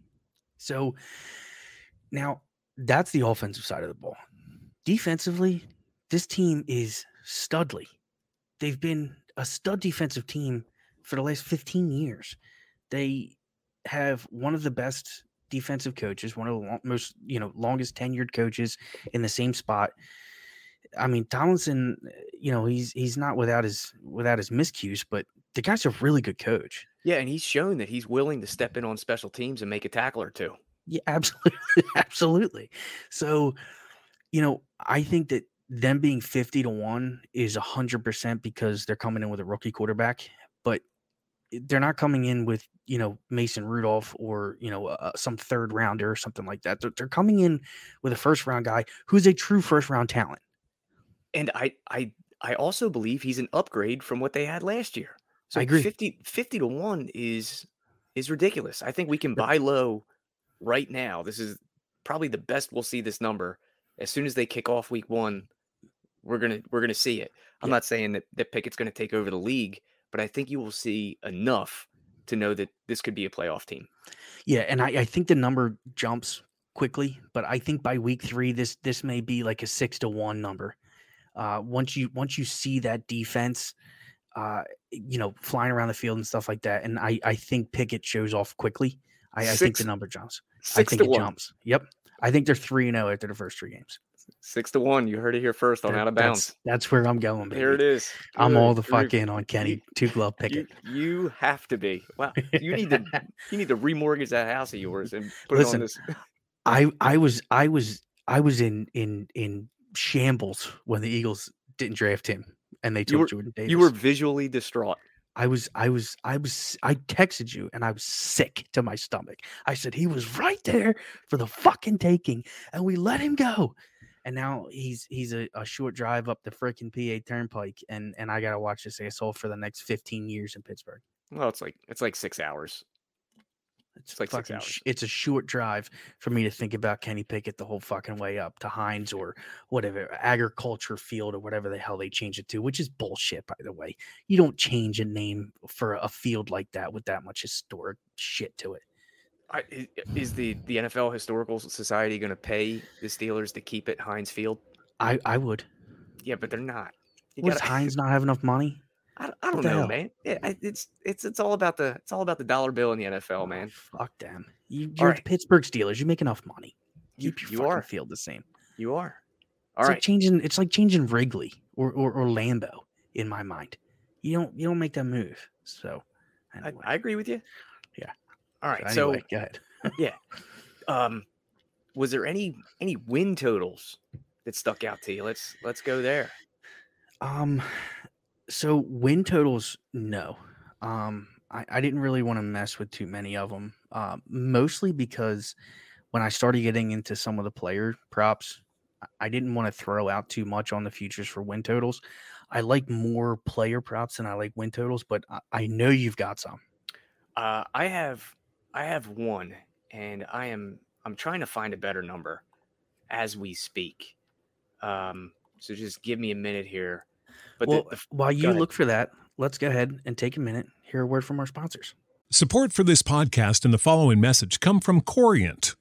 [SPEAKER 3] So now that's the offensive side of the ball. Defensively, this team is studly. They've been a stud defensive team for the last 15 years. They have one of the best defensive coaches, one of the long, most, you know, longest tenured coaches in the same spot. I mean, Tomlinson, uh, you know, he's he's not without his without his miscues, but the guy's a really good coach.
[SPEAKER 2] yeah, and he's shown that he's willing to step in on special teams and make a tackle or two.
[SPEAKER 3] Yeah, absolutely, absolutely. So, you know, I think that them being fifty to one is hundred percent because they're coming in with a rookie quarterback, they're not coming in with you know Mason Rudolph or you know uh, some third rounder or something like that. They're, they're coming in with a first round guy who's a true first round talent.
[SPEAKER 2] And I I I also believe he's an upgrade from what they had last year. So
[SPEAKER 3] agree.
[SPEAKER 2] 50, 50 to 1 is is ridiculous. I think we can buy low right now. This is probably the best we'll see this number. As soon as they kick off week 1, we're going to we're going to see it. I'm
[SPEAKER 3] Yeah.
[SPEAKER 2] not saying that that Pickett's going to take over the league, but I think you will see enough to know that this could be a playoff team.
[SPEAKER 3] Yeah, and I, I think the number jumps quickly, but I think by week three, this this may be like a six to one number. Uh, once you once you see that defense, uh, you know, flying around the field and stuff like that, and I I think Pickett shows off quickly. I, I think the number jumps. I
[SPEAKER 2] 6
[SPEAKER 3] think
[SPEAKER 2] to
[SPEAKER 3] it
[SPEAKER 2] 1.
[SPEAKER 3] jumps. Yep, I think they're three and zero after the first three games.
[SPEAKER 2] 6 to 1. You heard it here first on
[SPEAKER 3] That-
[SPEAKER 2] out of
[SPEAKER 3] that's-
[SPEAKER 2] bounds.
[SPEAKER 3] That's, where I'm going. Baby.
[SPEAKER 2] There it is.
[SPEAKER 3] I'm all the
[SPEAKER 2] You're-
[SPEAKER 3] fuck in on Kenny two glove
[SPEAKER 2] You,
[SPEAKER 3] Pickett.
[SPEAKER 2] you have to be. Wow. You need to you need to remortgage that house of yours and put
[SPEAKER 3] Listen,
[SPEAKER 2] it on this.
[SPEAKER 3] I I was I was I was in in in shambles when the Eagles didn't draft him and they
[SPEAKER 2] You
[SPEAKER 3] took
[SPEAKER 2] were-
[SPEAKER 3] Jordan Davis.
[SPEAKER 2] You were visually distraught.
[SPEAKER 3] I was I was I was I texted you and I was sick to my stomach. I said he was right there for the fucking taking and we let him go. And now he's he's a, a short drive up the freaking PA Turnpike, and and I gotta watch this asshole for the next fifteen years in Pittsburgh.
[SPEAKER 2] Well, it's like it's like six hours.
[SPEAKER 3] It's,
[SPEAKER 2] like six hours.
[SPEAKER 3] it's a short drive for me to think about Kenny Pickett the whole fucking way up to Heinz or whatever agriculture field or whatever the hell they change it to, which is bullshit, by the way. You don't change a name for a field like that with that much historic shit to it.
[SPEAKER 2] I, is the the NFL Historical Society going to pay the Steelers to keep it Heinz Field?
[SPEAKER 3] I I would.
[SPEAKER 2] Yeah, but they're not. You
[SPEAKER 3] does
[SPEAKER 2] gotta-
[SPEAKER 3] Heinz not have enough money?
[SPEAKER 2] I, don't- I don't know,
[SPEAKER 3] hell?
[SPEAKER 2] man. Yeah, it's it's it's all about the it's all about the dollar bill in the NFL,
[SPEAKER 3] Oh,
[SPEAKER 2] man.
[SPEAKER 3] fuck them. You, you're the. Pittsburgh Steelers. You make enough money.
[SPEAKER 2] You,
[SPEAKER 3] Keep your
[SPEAKER 2] you are
[SPEAKER 3] field the same.
[SPEAKER 2] you are.
[SPEAKER 3] It's
[SPEAKER 2] All
[SPEAKER 3] like changing. It's like changing Wrigley or, or or Lambeau in my mind. You don't you don't make that move. So
[SPEAKER 2] I, I agree with you.
[SPEAKER 3] Yeah.
[SPEAKER 2] All right.
[SPEAKER 3] so
[SPEAKER 2] So,
[SPEAKER 3] go ahead.
[SPEAKER 2] um, was there any any win totals that stuck out to you? Let's let's go there.
[SPEAKER 3] Um, so win totals, no. Um, I, I didn't really want to mess with too many of them. Uh, mostly because when I started getting into some of the player props, I- I didn't want to throw out too much on the futures for win totals. I like more player props than I like win totals, but I, I know you've got some.
[SPEAKER 2] Uh, I have I have one, and I am I'm trying to find a better number as we speak. Um, so just give me a minute here. But
[SPEAKER 3] well,
[SPEAKER 2] the, f-
[SPEAKER 3] while you
[SPEAKER 2] ahead.
[SPEAKER 3] look for that, let's go ahead and take a minute. Hear a word from our sponsors.
[SPEAKER 4] Support for this podcast and the following message come from Corient.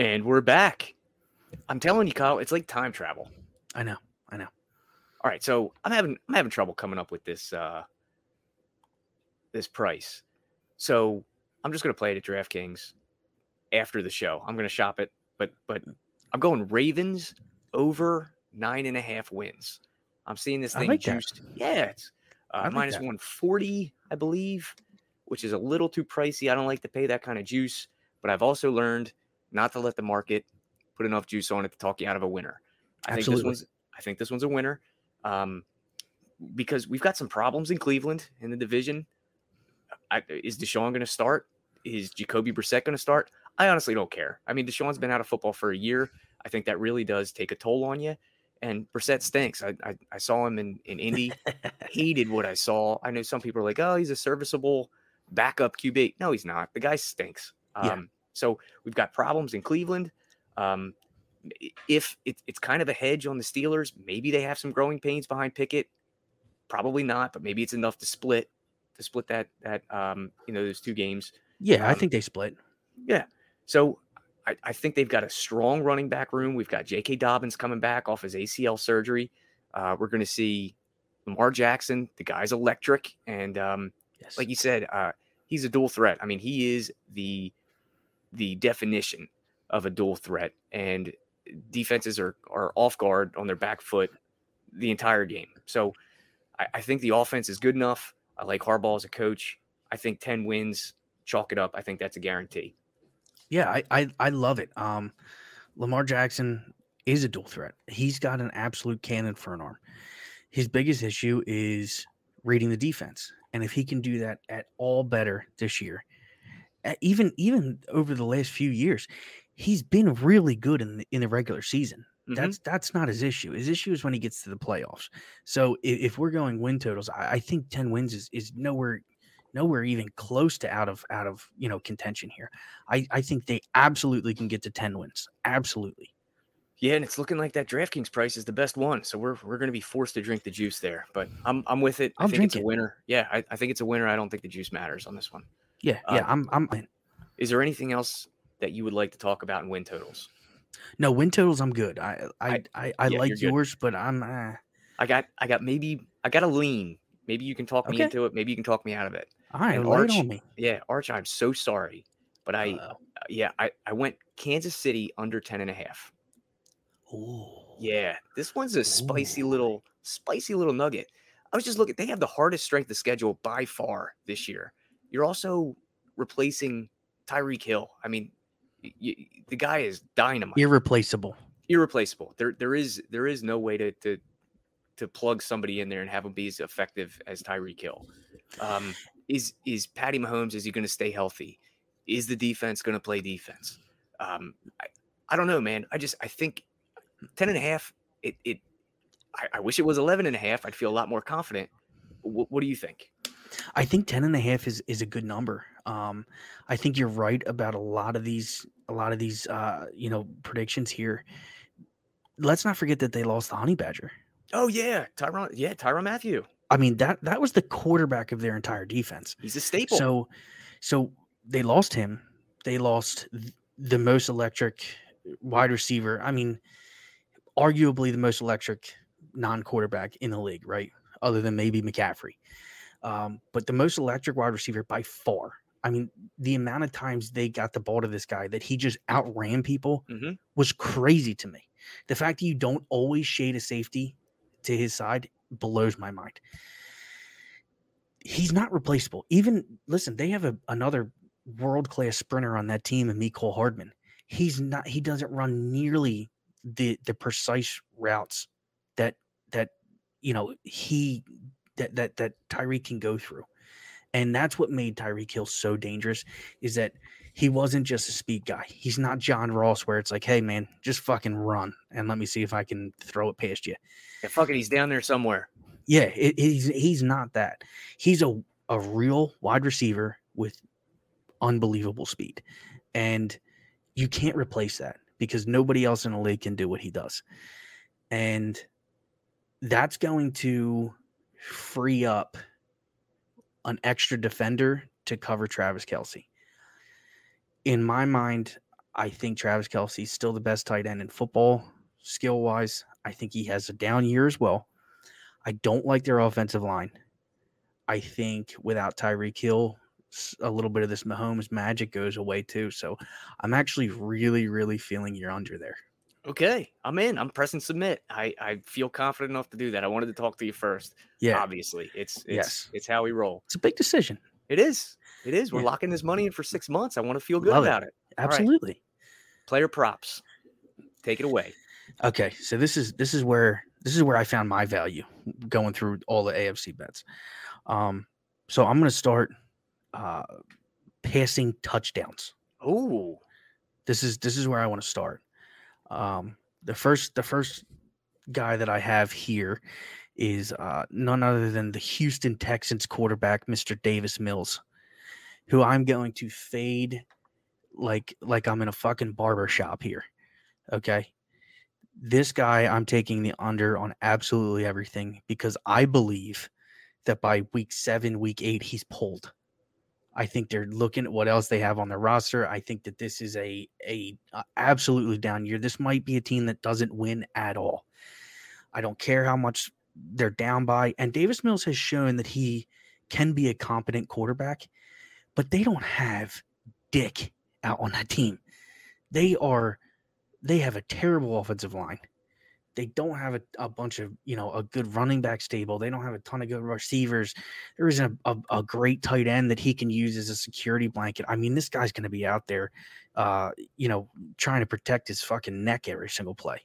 [SPEAKER 2] And we're back. I'm telling you, Kyle, it's like time travel.
[SPEAKER 3] I know. I know.
[SPEAKER 2] All right, so I'm having I'm having trouble coming up with this uh this price. So I'm just gonna play it at DraftKings after the show. I'm gonna shop it, but but I'm going Ravens over nine and a half wins. I'm seeing this thing
[SPEAKER 3] like that.
[SPEAKER 2] juiced. Yeah, it's uh,
[SPEAKER 3] like
[SPEAKER 2] 140, I believe, which is a little too pricey. I don't like to pay that kind of juice, but I've also learned not to let the market put enough juice on it to talk you out of a winner. I think this
[SPEAKER 3] Absolutely.
[SPEAKER 2] one's I think this one's a winner. Um, because we've got some problems in Cleveland in the division. I, is Deshaun going to start? Is Jacoby Brissett going to start? I honestly don't care. I mean, Deshaun's been out of football for a year. I think that really does take a toll on you. And Brissett stinks. I, I, I saw him in, in Indy. Hated what I saw. I know some people are like, oh, he's a serviceable backup QB. No, he's not. The guy stinks. Um,
[SPEAKER 3] Yeah.
[SPEAKER 2] So we've got problems in Cleveland. Um, if it, it's kind of a hedge on the Steelers, maybe they have some growing pains behind Pickett. Probably not, but maybe it's enough to split to split that that um, you know those two games.
[SPEAKER 3] Yeah, I
[SPEAKER 2] Um,
[SPEAKER 3] think they split.
[SPEAKER 2] Yeah. So I, I think they've got a strong running back room. We've got J.K. Dobbins coming back off his ACL surgery. Uh, we're going to see Lamar Jackson. The guy's electric, and um,
[SPEAKER 3] Yes.
[SPEAKER 2] like you said, uh, he's a dual threat. I mean, he is the the definition of a dual threat, and defenses are are off guard on their back foot the entire game. So I, I think the offense is good enough. I like Harbaugh as a coach. I think ten wins, chalk it up. I think that's a guarantee.
[SPEAKER 3] Yeah, I, I I love it. Um, Lamar Jackson is a dual threat. He's got an absolute cannon for an arm. His biggest issue is reading the defense, and if he can do that at all better this year, even even over the last few years, he's been really good in the, in the regular season.
[SPEAKER 2] Mhm.
[SPEAKER 3] That's that's not his issue. His issue is when he gets to the playoffs. So if, if we're going win totals, I, I think ten wins is is nowhere nowhere even close to out of out of you know contention here. I I think they absolutely can get to ten wins. Absolutely.
[SPEAKER 2] Yeah, and it's looking like that DraftKings price is the best one. So we're we're going to be forced to drink the juice there. But I'm I'm with it. I
[SPEAKER 3] I'll
[SPEAKER 2] think
[SPEAKER 3] drink
[SPEAKER 2] it's a winner. Yeah, I, I think it's a winner. I don't think the juice matters on this one.
[SPEAKER 3] Yeah,
[SPEAKER 2] Uh,
[SPEAKER 3] yeah. I'm I'm in.
[SPEAKER 2] Is there anything else that you would like to talk about in win totals?
[SPEAKER 3] no win totals. I'm good. I I
[SPEAKER 2] I-
[SPEAKER 3] I, I,
[SPEAKER 2] yeah,
[SPEAKER 3] like yours, but I'm. Uh,
[SPEAKER 2] I got I got maybe I got a lean. Maybe you can talk me into it. Maybe you can talk me out of it.
[SPEAKER 3] all right,
[SPEAKER 2] And
[SPEAKER 3] lay it
[SPEAKER 2] Arch-
[SPEAKER 3] on me.
[SPEAKER 2] Yeah, Arch, I'm so sorry. But I
[SPEAKER 3] Uh,
[SPEAKER 2] yeah, I, I went Kansas City under 10 and a half.
[SPEAKER 3] ooh.
[SPEAKER 2] Yeah, this one's a spicy
[SPEAKER 3] Ooh.
[SPEAKER 2] little spicy little nugget. I was just looking, they have the hardest strength of schedule by far this year. You're also replacing Tyreek Hill. I mean, the guy is dynamite.
[SPEAKER 3] irreplaceable.
[SPEAKER 2] irreplaceable. There there is there is no way to to to plug somebody in there and have him be as effective as Tyreek Hill. Um, is is Patty Mahomes? Is he going to stay healthy? Is the defense going to play defense? Um, I, I don't know, man. I just I think 10 and a half. It it. I, I wish it was 11 and a half. I'd feel a lot more confident. What, what do you think?
[SPEAKER 3] I think 10 and a half is, is a good number. Um, I think you're right about a lot of these, a lot of these, uh, you know, predictions here. Let's not forget that they lost the honey badger.
[SPEAKER 2] Oh yeah, Tyrann. Yeah, Tyrann Mathieu.
[SPEAKER 3] I mean, that, that was the quarterback of their entire defense.
[SPEAKER 2] He's a staple.
[SPEAKER 3] So, so they lost him. They lost the most electric wide receiver. I mean, arguably the most electric non-quarterback in the league, right? Other than maybe McCaffrey, um, but the most electric wide receiver by far. I mean, the amount of times they got the ball to this guy that he just outran people
[SPEAKER 2] Mhm.
[SPEAKER 3] was crazy to me. The fact that you don't always shade a safety to his side blows my mind. He's not replaceable. Even listen, they have a, another world class sprinter on that team, and Mecole Hardman. He's not. He doesn't run nearly the the precise routes that that you know he that that that Tyreek can go through, and that's what made Tyreek Hill so dangerous. Is that he wasn't just a speed guy. He's not John Ross, where it's like, hey man, just fucking run and let me see if I can throw it past you.
[SPEAKER 2] yeah, fuck it, he's down there somewhere.
[SPEAKER 3] Yeah, it, he's he's not that. He's a a real wide receiver with unbelievable speed, and you can't replace that because nobody else in the league can do what he does, and that's going to free up an extra defender to cover Travis Kelce. In my mind, I think Travis Kelce is still the best tight end in football, skill wise. I think he has a down year as well. I don't like their offensive line. I think without Tyreek Hill, a little bit of this Mahomes magic goes away too. So I'm actually really, really feeling you're under there.
[SPEAKER 2] Okay, I'm in. I'm pressing submit. I, I feel confident enough to do that. I wanted to talk to you first.
[SPEAKER 3] Yeah,
[SPEAKER 2] Obviously, it's it's
[SPEAKER 3] Yes.
[SPEAKER 2] it's how we roll.
[SPEAKER 3] it's a big decision.
[SPEAKER 2] It is. It is. We're
[SPEAKER 3] Yeah.
[SPEAKER 2] locking this money in for six months. I want to feel good
[SPEAKER 3] Love
[SPEAKER 2] about it. Right.
[SPEAKER 3] Absolutely.
[SPEAKER 2] Player props. Take it away.
[SPEAKER 3] Okay, so this is this is where this is where I found my value going through all the AFC bets. Um, so I'm going to start uh, passing touchdowns.
[SPEAKER 2] Oh,
[SPEAKER 3] this is this is where I want to start. Um, the first the first guy that I have here is uh, none other than the Houston Texans quarterback, Mr. Davis Mills, who I'm going to fade like like I'm in a fucking barber shop here. Okay. This guy, I'm taking the under on absolutely everything because I believe that by week seven, week eight, he's pulled. I think they're looking at what else they have on their roster. I think that this is a a, uh absolutely down year. This might be a team that doesn't win at all. I don't care how much they're down by. And Davis Mills has shown that he can be a competent quarterback, but they don't have Dick out on that team. They are they have a terrible offensive line. They don't have a, a bunch of, you know, a good running back stable. They don't have a ton of good receivers. There isn't a, a, a great tight end that he can use as a security blanket. I mean, this guy's going to be out there, uh, you know, trying to protect his fucking neck every single play.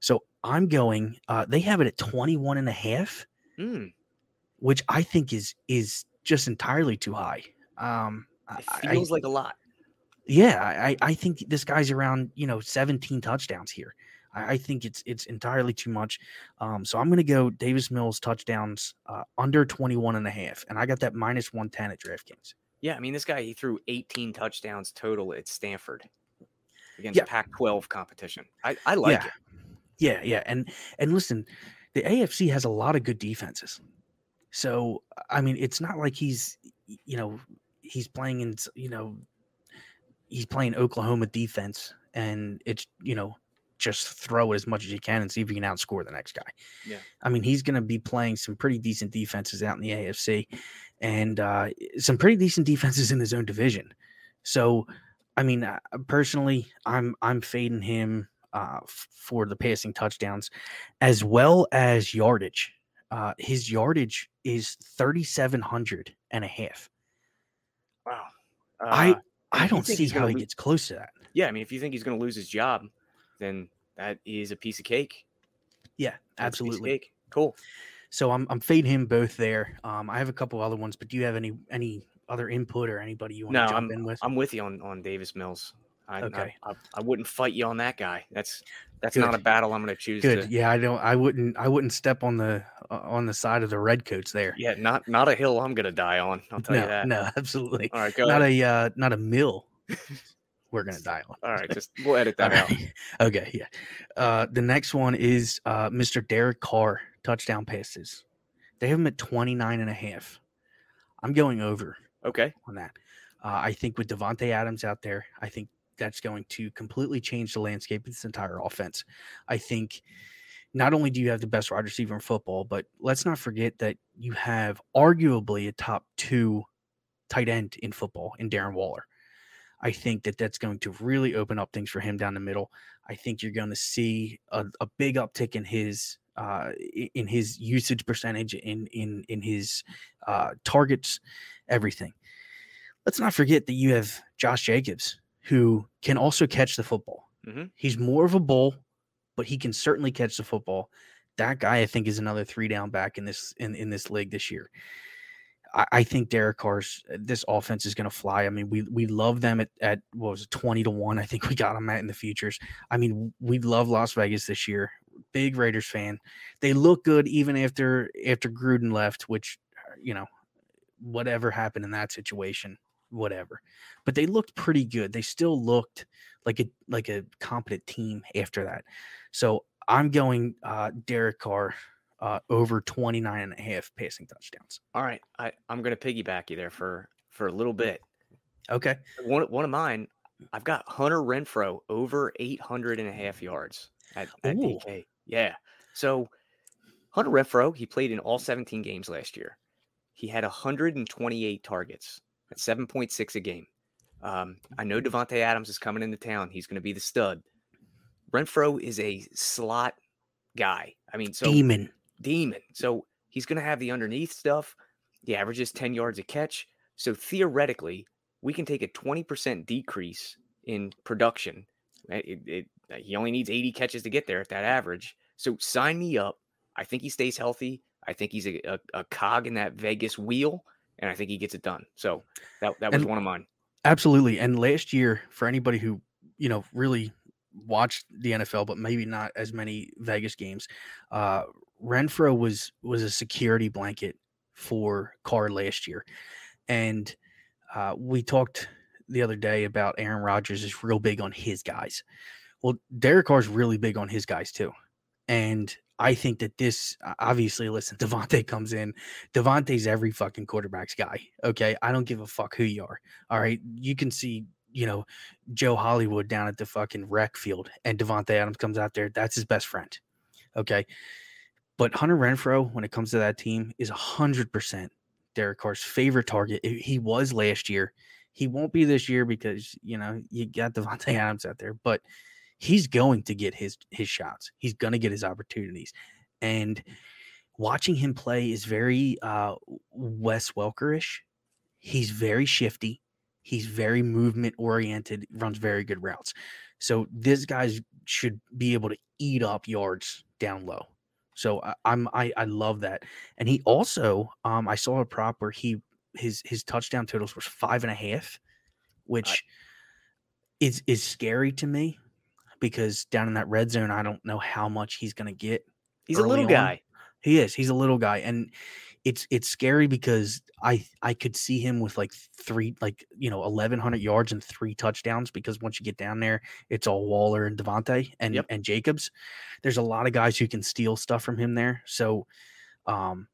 [SPEAKER 3] So I'm going, uh, they have it at 21 and a half,
[SPEAKER 2] Mm,
[SPEAKER 3] which I think is is just entirely too high. Um, I-
[SPEAKER 2] it
[SPEAKER 3] I-
[SPEAKER 2] feels like a lot.
[SPEAKER 3] yeah, I, I think this guy's around, you know, 17 touchdowns here. I, I think it's it's entirely too much. Um, so I'm going to go Davis Mills touchdowns uh, under 21 and a half. And I got that minus 110 at DraftKings.
[SPEAKER 2] Yeah, I mean, this guy he threw 18 touchdowns total at Stanford against
[SPEAKER 3] Yeah.
[SPEAKER 2] Pac-12 competition. I, I like
[SPEAKER 3] Yeah.
[SPEAKER 2] it.
[SPEAKER 3] Yeah, yeah. And and listen, the AFC has a lot of good defenses. So I mean, it's not like he's you know, he's playing in you know, he's playing Oklahoma defense and it's, you know, just throw it as much as you can and see if you can outscore the next guy.
[SPEAKER 2] Yeah.
[SPEAKER 3] I mean, he's going to be playing some pretty decent defenses out in the AFC and uh, some pretty decent defenses in his own division. So, I mean, uh, personally, I'm I'm fading him uh, f- for the passing touchdowns as well as yardage. Uh, his yardage is 3,700 and a half.
[SPEAKER 2] Wow.
[SPEAKER 3] I-
[SPEAKER 2] Uh,
[SPEAKER 3] I don't see how he gets close to that.
[SPEAKER 2] yeah, I mean, if you think he's going to lose his job, then that is a piece of cake.
[SPEAKER 3] Yeah,
[SPEAKER 2] That's a piece of
[SPEAKER 3] absolutely.
[SPEAKER 2] cake. Cool.
[SPEAKER 3] So I'm I'm fading him both there. Um, I have a couple other ones, but do you have any any other input or anybody you want
[SPEAKER 2] No,
[SPEAKER 3] to jump
[SPEAKER 2] I'm
[SPEAKER 3] in with?
[SPEAKER 2] I'm with you on on Davis Mills. I,
[SPEAKER 3] Okay.
[SPEAKER 2] I, I, I wouldn't fight you on that guy. That's that's
[SPEAKER 3] Good.
[SPEAKER 2] not a battle I'm going to choose.
[SPEAKER 3] Good.
[SPEAKER 2] To,
[SPEAKER 3] Yeah, I don't. I wouldn't. I wouldn't step on the uh, on the side of the redcoats there.
[SPEAKER 2] yeah, not not a hill I'm going to die on. I'll tell
[SPEAKER 3] no,
[SPEAKER 2] you that.
[SPEAKER 3] no, absolutely
[SPEAKER 2] All right, go
[SPEAKER 3] not
[SPEAKER 2] ahead.
[SPEAKER 3] a uh, not a mill. We're gonna die on.
[SPEAKER 2] All right, just we'll edit that out.
[SPEAKER 3] right. Okay, yeah. Uh, the next one is uh, Mr. Derek Carr touchdown passes. They have him at 29 and a half. I'm going over
[SPEAKER 2] Okay.
[SPEAKER 3] on that. Uh, I think with Davante Adams out there, I think that's going to completely change the landscape of this entire offense. I think not only do you have the best wide receiver in football, but let's not forget that you have arguably a top two tight end in football in Darren Waller. I think that that's going to really open up things for him down the middle. I think you're going to see a, a big uptick in his uh, in his usage percentage, in in in his uh, targets, everything. Let's not forget that you have Josh Jacobs, who can also catch the football.
[SPEAKER 2] Mhm.
[SPEAKER 3] He's more of a bull, but he can certainly catch the football. That guy, I think, is another three down back in this in, in this league this year. I, think Derek Carr's uh, this offense is going to fly. I mean, we we love them at, at what was it, twenty to one. I think we got them at in the futures. I mean, we love Las Vegas this year. Big Raiders fan. They look good even after after Gruden left, which uh, you know, whatever happened in that situation, whatever. But they looked pretty good. They still looked like a like a competent team after that. So I'm going uh Derek Carr uh over 29 and a half passing touchdowns.
[SPEAKER 2] All right. I I'm going to piggyback you there for for a little bit.
[SPEAKER 3] Okay.
[SPEAKER 2] One one of mine, I've got Hunter Renfrow over 800 and a half yards at, at
[SPEAKER 3] Ooh.
[SPEAKER 2] DK. Yeah. So Hunter Renfrow, he played in all 17 games last year. He had 128 targets. at 7.6 a game. Um, I know Davante Adams is coming into town. He's going to be the stud. Renfrow is a slot guy. I mean, so
[SPEAKER 3] Demon.
[SPEAKER 2] Demon. So he's going to have the underneath stuff. He averages 10 yards a catch. So theoretically, we can take a 20% decrease in production. Uh, It, it, uh, he only needs 80 catches to get there at that average. So sign me up. I think he stays healthy. I think he's a, a, a cog in that Vegas wheel, and I think he gets it done. So that, that was
[SPEAKER 3] And-
[SPEAKER 2] one of mine.
[SPEAKER 3] Absolutely. And last year, for anybody who, you know, really watched the NFL, but maybe not as many Vegas games, uh, Renfrow was was a security blanket for Carr last year. And uh, we talked the other day about Aaron Rodgers is real big on his guys. Well, Derek Carr's really big on his guys too. And I think that this obviously, listen, Davante comes in. Davante's every fucking quarterback's guy. Okay. I don't give a fuck who you are. All right. You can see, you know, Joe Hollywood down at the fucking rec field and Davante Adams comes out there. That's his best friend. Okay. But Hunter Renfrow, when it comes to that team, is 100% Derek Carr's favorite target. He was last year. He won't be this year because, you know, you got Davante Adams out there, but he's going to get his his shots. He's going to get his opportunities. And watching him play is very uh Wes Welkerish. He's very shifty. He's very movement oriented, runs very good routes. So this guy's should be able to eat up yards down low. So I, I'm I, I love that. And he also um I saw a prop where he his his touchdown totals was five and a half, which is is scary to me because down in that red zone, I don't know how much he's gonna get.
[SPEAKER 2] He's a little
[SPEAKER 3] on.
[SPEAKER 2] guy.
[SPEAKER 3] He is. He's a little guy, and it's it's scary because I I could see him with like three like you know eleven hundred yards and three touchdowns because once you get down there, it's all Waller and Davante and
[SPEAKER 2] Yep.
[SPEAKER 3] and Jacobs. There's a lot of guys who can steal stuff from him there. So, um,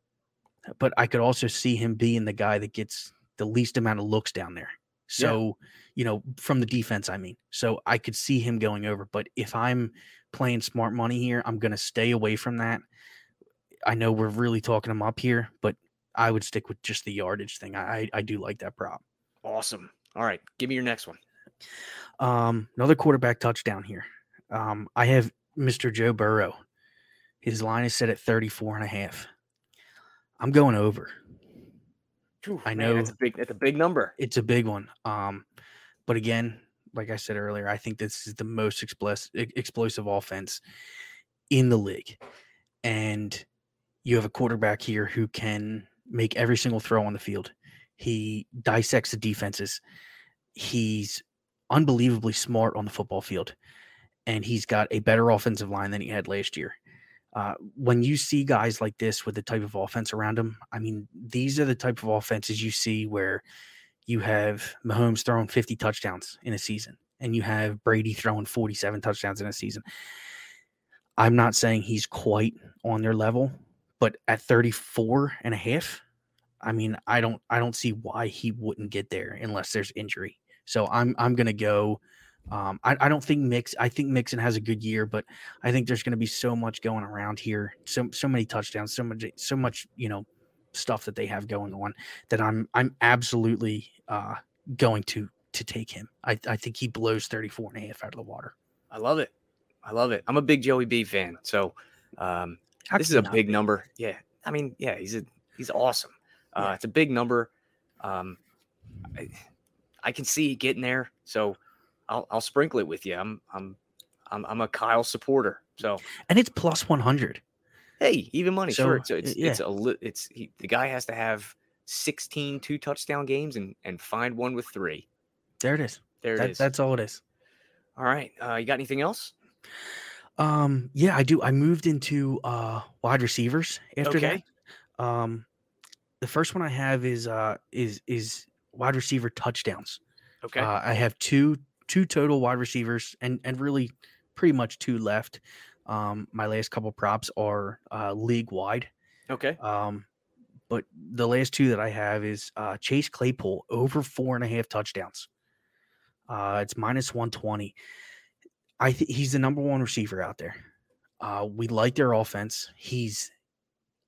[SPEAKER 3] but I could also see him being the guy that gets the least amount of looks down there. So, you know, from the defense, I mean. So I could see him going over. But if I'm playing smart money here, I'm going to stay away from that. I know we're really talking them up here, but I would stick with just the yardage thing. I I, do like that prop.
[SPEAKER 2] Awesome. All right, give me your next one.
[SPEAKER 3] Um, another quarterback touchdown here. Um, I have Mr. Joe Burrow. His line is set at 34 and a half. I'm going over.
[SPEAKER 2] Phew,
[SPEAKER 3] I
[SPEAKER 2] man, that's
[SPEAKER 3] know-
[SPEAKER 2] a big. That's a big number.
[SPEAKER 3] It's a big one. Um, but again, like I said earlier, I think this is the most explos- explosive offense in the league. And you have a quarterback here who can make every single throw on the field. He dissects the defenses. He's unbelievably smart on the football field. And he's got a better offensive line than he had last year. Uh, when you see guys like this with the type of offense around them, I mean, these are the type of offenses you see where you have Mahomes throwing 50 touchdowns in a season and you have Brady throwing 47 touchdowns in a season. I'm not saying he's quite on their level, but at 34 and a half, I mean, I don't I don't see why he wouldn't get there unless there's injury. So I'm I'm gonna go. Um, I, I don't think Mix. I think Mixon has a good year, but I think there's going to be so much going around here, so so many touchdowns, so much so much you know stuff that they have going on that I'm I'm absolutely uh, going to to take him. I, I think he blows 34 and a half out of the water.
[SPEAKER 2] I love it. I love it. I'm a big Joey B fan, so um,
[SPEAKER 3] How
[SPEAKER 2] this is a big
[SPEAKER 3] be?
[SPEAKER 2] number. Yeah, I mean, yeah, he's a he's awesome. Uh,
[SPEAKER 3] Yeah.
[SPEAKER 2] It's a big number. Um, I, I can see it getting there, so I'll I'll sprinkle it with you. I'm I'm I'm, I'm a Kyle supporter, so
[SPEAKER 3] and it's plus 100.
[SPEAKER 2] hey, even money,
[SPEAKER 3] So,
[SPEAKER 2] sure. So it's
[SPEAKER 3] yeah.
[SPEAKER 2] it's a it's he, the guy has to have 16 two touchdown games and and find one with three.
[SPEAKER 3] There it is.
[SPEAKER 2] There
[SPEAKER 3] That-
[SPEAKER 2] it is.
[SPEAKER 3] That's all it is.
[SPEAKER 2] All right. Uh, you got anything else?
[SPEAKER 3] Um, yeah, I do. I moved into uh wide receivers after
[SPEAKER 2] Okay.
[SPEAKER 3] that. Um, the first one I have is uh is is wide receiver touchdowns.
[SPEAKER 2] Okay.
[SPEAKER 3] Uh, I have two two total wide receivers and and really pretty much two left. Um, my last couple props are uh, league wide.
[SPEAKER 2] okay.
[SPEAKER 3] Um, but the last two that I have is uh, Chase Claypool over four and a half touchdowns. Uh, it's minus one twenty. I think he's the number one receiver out there. Uh, we like their offense. He's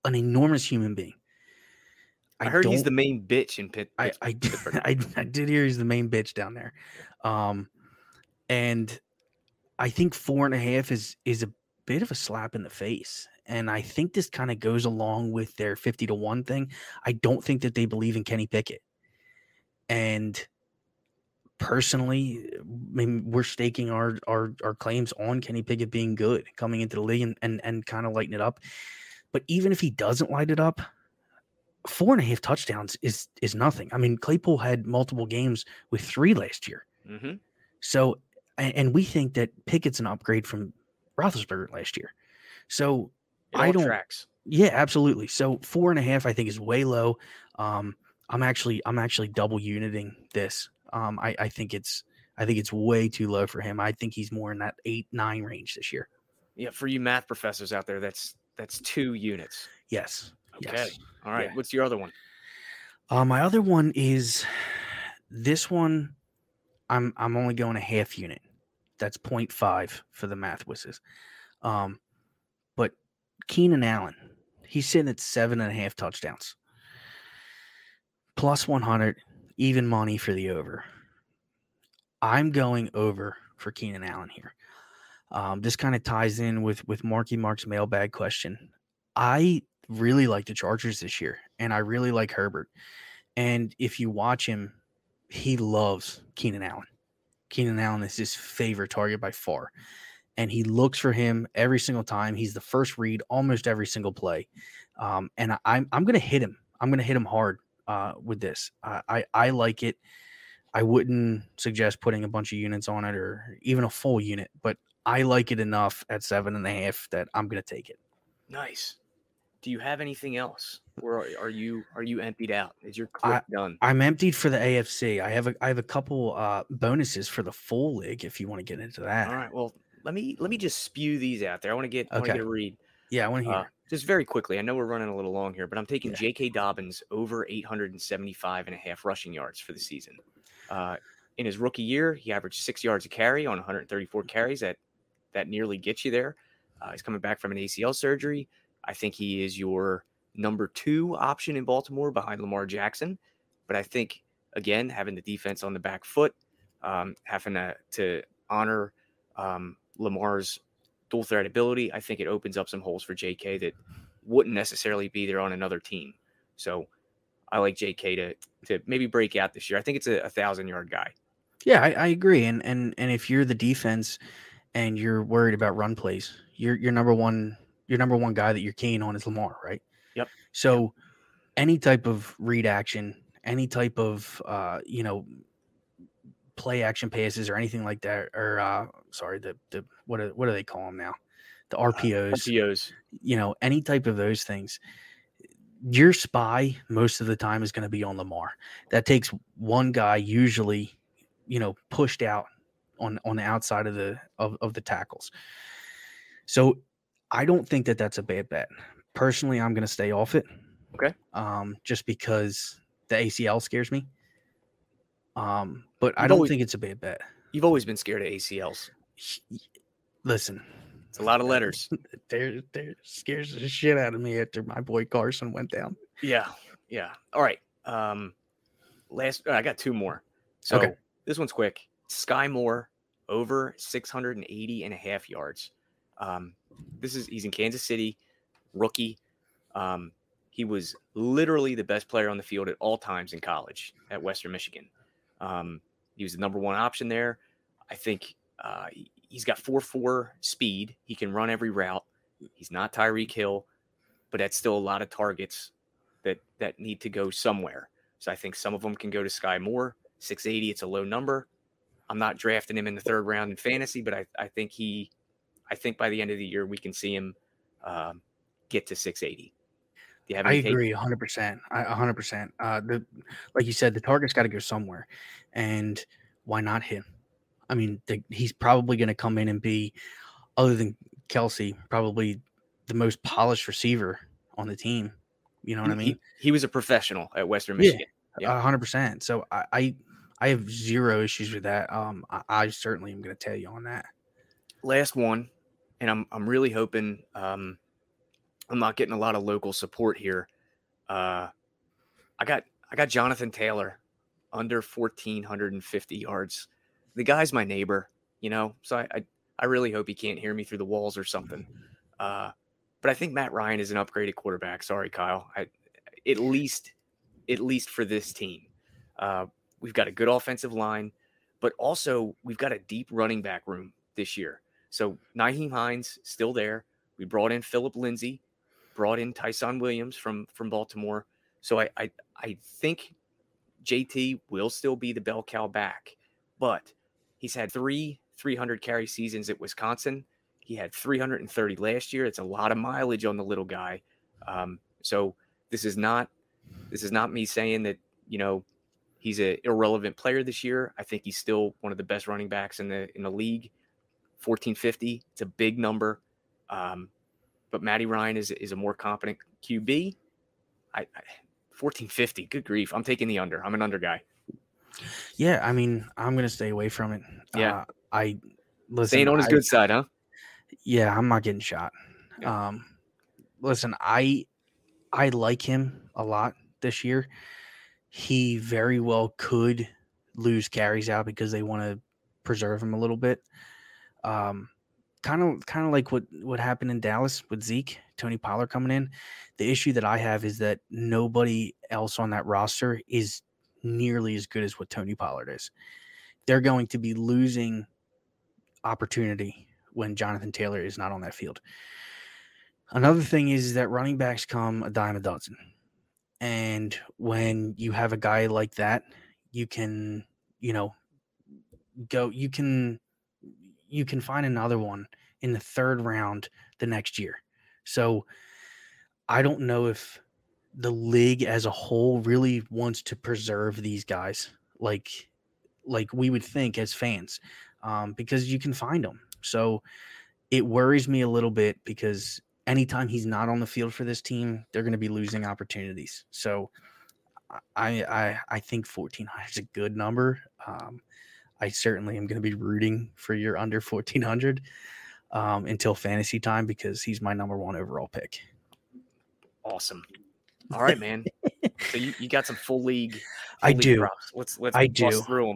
[SPEAKER 3] an enormous human being.
[SPEAKER 2] I, heard he's the main bitch in Pitt.
[SPEAKER 3] I I, did- I I did hear he's the main bitch down there, um, and I think four and a half is is a bit of a slap in the face. And I think this kind of goes along with their fifty to one thing. I don't think that they believe in Kenny Pickett, and personally, I mean, we're staking our our our claims on Kenny Pickett being good coming into the league and and, and kind of lighting it up. But even if he doesn't light it up, four and a half touchdowns is is nothing. I mean, Claypool had multiple games with three last year.
[SPEAKER 2] Mhm.
[SPEAKER 3] So, and, and we think that Pickett's an upgrade from Roethlisberger last year. So, I don't-
[SPEAKER 2] tracks.
[SPEAKER 3] yeah, absolutely. So four and a half, I think, is way low. Um, I'm actually, I'm actually double uniting this. Um, I, I think it's, I think it's way too low for him. I think he's more in that eight, nine range this year.
[SPEAKER 2] Yeah, for you math professors out there, that's that's two units.
[SPEAKER 3] Yes.
[SPEAKER 2] Okay.
[SPEAKER 3] Yes.
[SPEAKER 2] All right.
[SPEAKER 3] Yeah.
[SPEAKER 2] What's your other one?
[SPEAKER 3] Uh, my other one is this one. I'm I'm only going a half unit. That's 0.5 for the math whizzes. Um, but Keenan Allen, he's sitting at seven and a half touchdowns, plus 100, even money for the over. I'm going over for Keenan Allen here. Um, this kind of ties in with with Marky Mark's mailbag question. I really like the Chargers this year, and I really like Herbert. And if you watch him, he loves Keenan Allen. Keenan Allen is his favorite target by far. And he looks for him every single time. He's the first read almost every single play. Um, and I, I'm I'm gonna hit him. I'm gonna hit him hard uh, with this. Uh, I I like it. I wouldn't suggest putting a bunch of units on it or even a full unit, but I like it enough at seven and a half that I'm gonna take it.
[SPEAKER 2] Nice. Do you have anything else, or are- are you are you emptied out? Is your clip done?
[SPEAKER 3] I'm emptied for the AFC. I have a I have a couple uh, bonuses for the full league if you want to get into that.
[SPEAKER 2] All right. Well, let me let me just spew these out there. I want to get I want to get a read.
[SPEAKER 3] Yeah, I want to hear.
[SPEAKER 2] Uh, just very quickly, I know we're running a little long here, but I'm taking
[SPEAKER 3] Yeah.
[SPEAKER 2] J.K. Dobbins over 875 and a half rushing yards for the season. Uh, in his rookie year, he averaged six yards a carry on 134 carries. That that nearly gets you there. Uh, he's coming back from an ACL surgery. I think he is your number two option in Baltimore behind Lamar Jackson. But I think again, having the defense on the back foot, um, having to, to honor um, Lamar's dual threat ability, I think it opens up some holes for JK that wouldn't necessarily be there on another team. So I like JK to to maybe break out this year. I think it's a, a thousand yard guy.
[SPEAKER 3] Yeah, I, I agree. And and and if you're the defense and you're worried about run plays, your your number one your number one guy that you're keen on is Lamar, right?
[SPEAKER 2] Yep.
[SPEAKER 3] So any type of read action, any type of uh, you know, play action passes or anything like that, or uh sorry, the the what do, what do they call them now? The RPOs.
[SPEAKER 2] RPOs.
[SPEAKER 3] you know, any type of those things, your spy most of the time is going to be on Lamar. That takes one guy usually, you know, pushed out on on the outside of the of, of the tackles. So I don't think that that's a bad bet. Personally, I'm going to stay off it.
[SPEAKER 2] Okay.
[SPEAKER 3] Um, just because the ACL scares me. Um, but I
[SPEAKER 2] You've
[SPEAKER 3] don't
[SPEAKER 2] always-
[SPEAKER 3] think it's a bad bet.
[SPEAKER 2] You've always been scared of ACLs.
[SPEAKER 3] Listen,
[SPEAKER 2] It's a lot of letters.
[SPEAKER 3] they're they're scares the shit out of me after my boy Carson went down.
[SPEAKER 2] Yeah. Yeah. All right. Um last I got two more. So
[SPEAKER 3] Okay.
[SPEAKER 2] this one's quick. Skyy Moore over 680 and a half yards. Um this is he's in Kansas City, rookie. Um he was literally the best player on the field at all times in college at Western Michigan. Um, he was the number one option there. I think uh, he- he's got 4 4 speed. He can run every route. He's not Tyreek Hill, but that's still a lot of targets that that need to go somewhere. So I think some of them can go to Skyy Moore. 680, it's a low number. I'm not drafting him in the third round in fantasy, but I, I think he, I think by the end of the year we can see him um, get to 680. You have
[SPEAKER 3] I agree, hundred percent. I hundred percent. Uh, the like you said, the target's got to go somewhere, and why not him? I mean, the, he's probably going to come in and be, other than Kelce, probably the most polished receiver on the team. You know what I mean?
[SPEAKER 2] He, was a professional at Western
[SPEAKER 3] Yeah.
[SPEAKER 2] Michigan. Yeah.
[SPEAKER 3] A hundred percent. So I, I, I have zero issues with that. Um, I, I certainly am going to tell you on that.
[SPEAKER 2] last one, and I'm I'm really hoping um, I'm not getting a lot of local support here. Uh, I got I got Jonathan Taylor under 1450 yards. The guy's my neighbor, you know, so I I, I really hope he can't hear me through the walls or something. Uh, but I think Matt Ryan is an upgraded quarterback. Sorry, Kyle. I, at least at least for this team, uh, we've got a good offensive line, but also we've got a deep running back room this year. So Nyheim Hines still there. We brought in Phillip Lindsay, brought in Ty'Son Williams from from Baltimore. So I I, I think JT will still be the bell cow back, but he's had three 300 carry seasons at Wisconsin. He had 330 last year. It's a lot of mileage on the little guy. Um, so this is not this is not me saying that you know he's an irrelevant player this year. I think he's still one of the best running backs in the in the league. 1450, it's a big number. Um, but Matty Ryan is is a more competent QB. I, I 1450, good grief. I'm taking the under. I'm an under guy.
[SPEAKER 3] Yeah, I mean, I'm going to stay away from it.
[SPEAKER 2] Yeah.
[SPEAKER 3] Uh, I listen.
[SPEAKER 2] Staying on his
[SPEAKER 3] I-
[SPEAKER 2] good side, huh?
[SPEAKER 3] Yeah, I'm not getting shot. Um, listen, I I like him a lot this year. He very well could lose carries out because they want to preserve him a little bit. Um, kind of kind of like what what happened in Dallas with Zeke, Tony Pollard coming in. The issue that I have is that nobody else on that roster is nearly as good as what Tony Pollard is. they're going to be losing opportunity when Jonathan Taylor is not on that field. Another thing is that running backs come a dime a dozen. And when you have a guy like that, you can, you know, go you can you can find another one in the third round the next year. So I don't know if the league as a whole really wants to preserve these guys like like we would think as fans um, because you can find them. So it worries me a little bit because anytime he's not on the field for this team, they're going to be losing opportunities. So I I I think 1400 is a good number. Um, I certainly am going to be rooting for your under 1400 um, until fantasy time because he's my number one overall pick.
[SPEAKER 2] Awesome. All right, man. so you, you got some full league. Full
[SPEAKER 3] I
[SPEAKER 2] league
[SPEAKER 3] do.
[SPEAKER 2] Props. Let's let's
[SPEAKER 3] I do.
[SPEAKER 2] through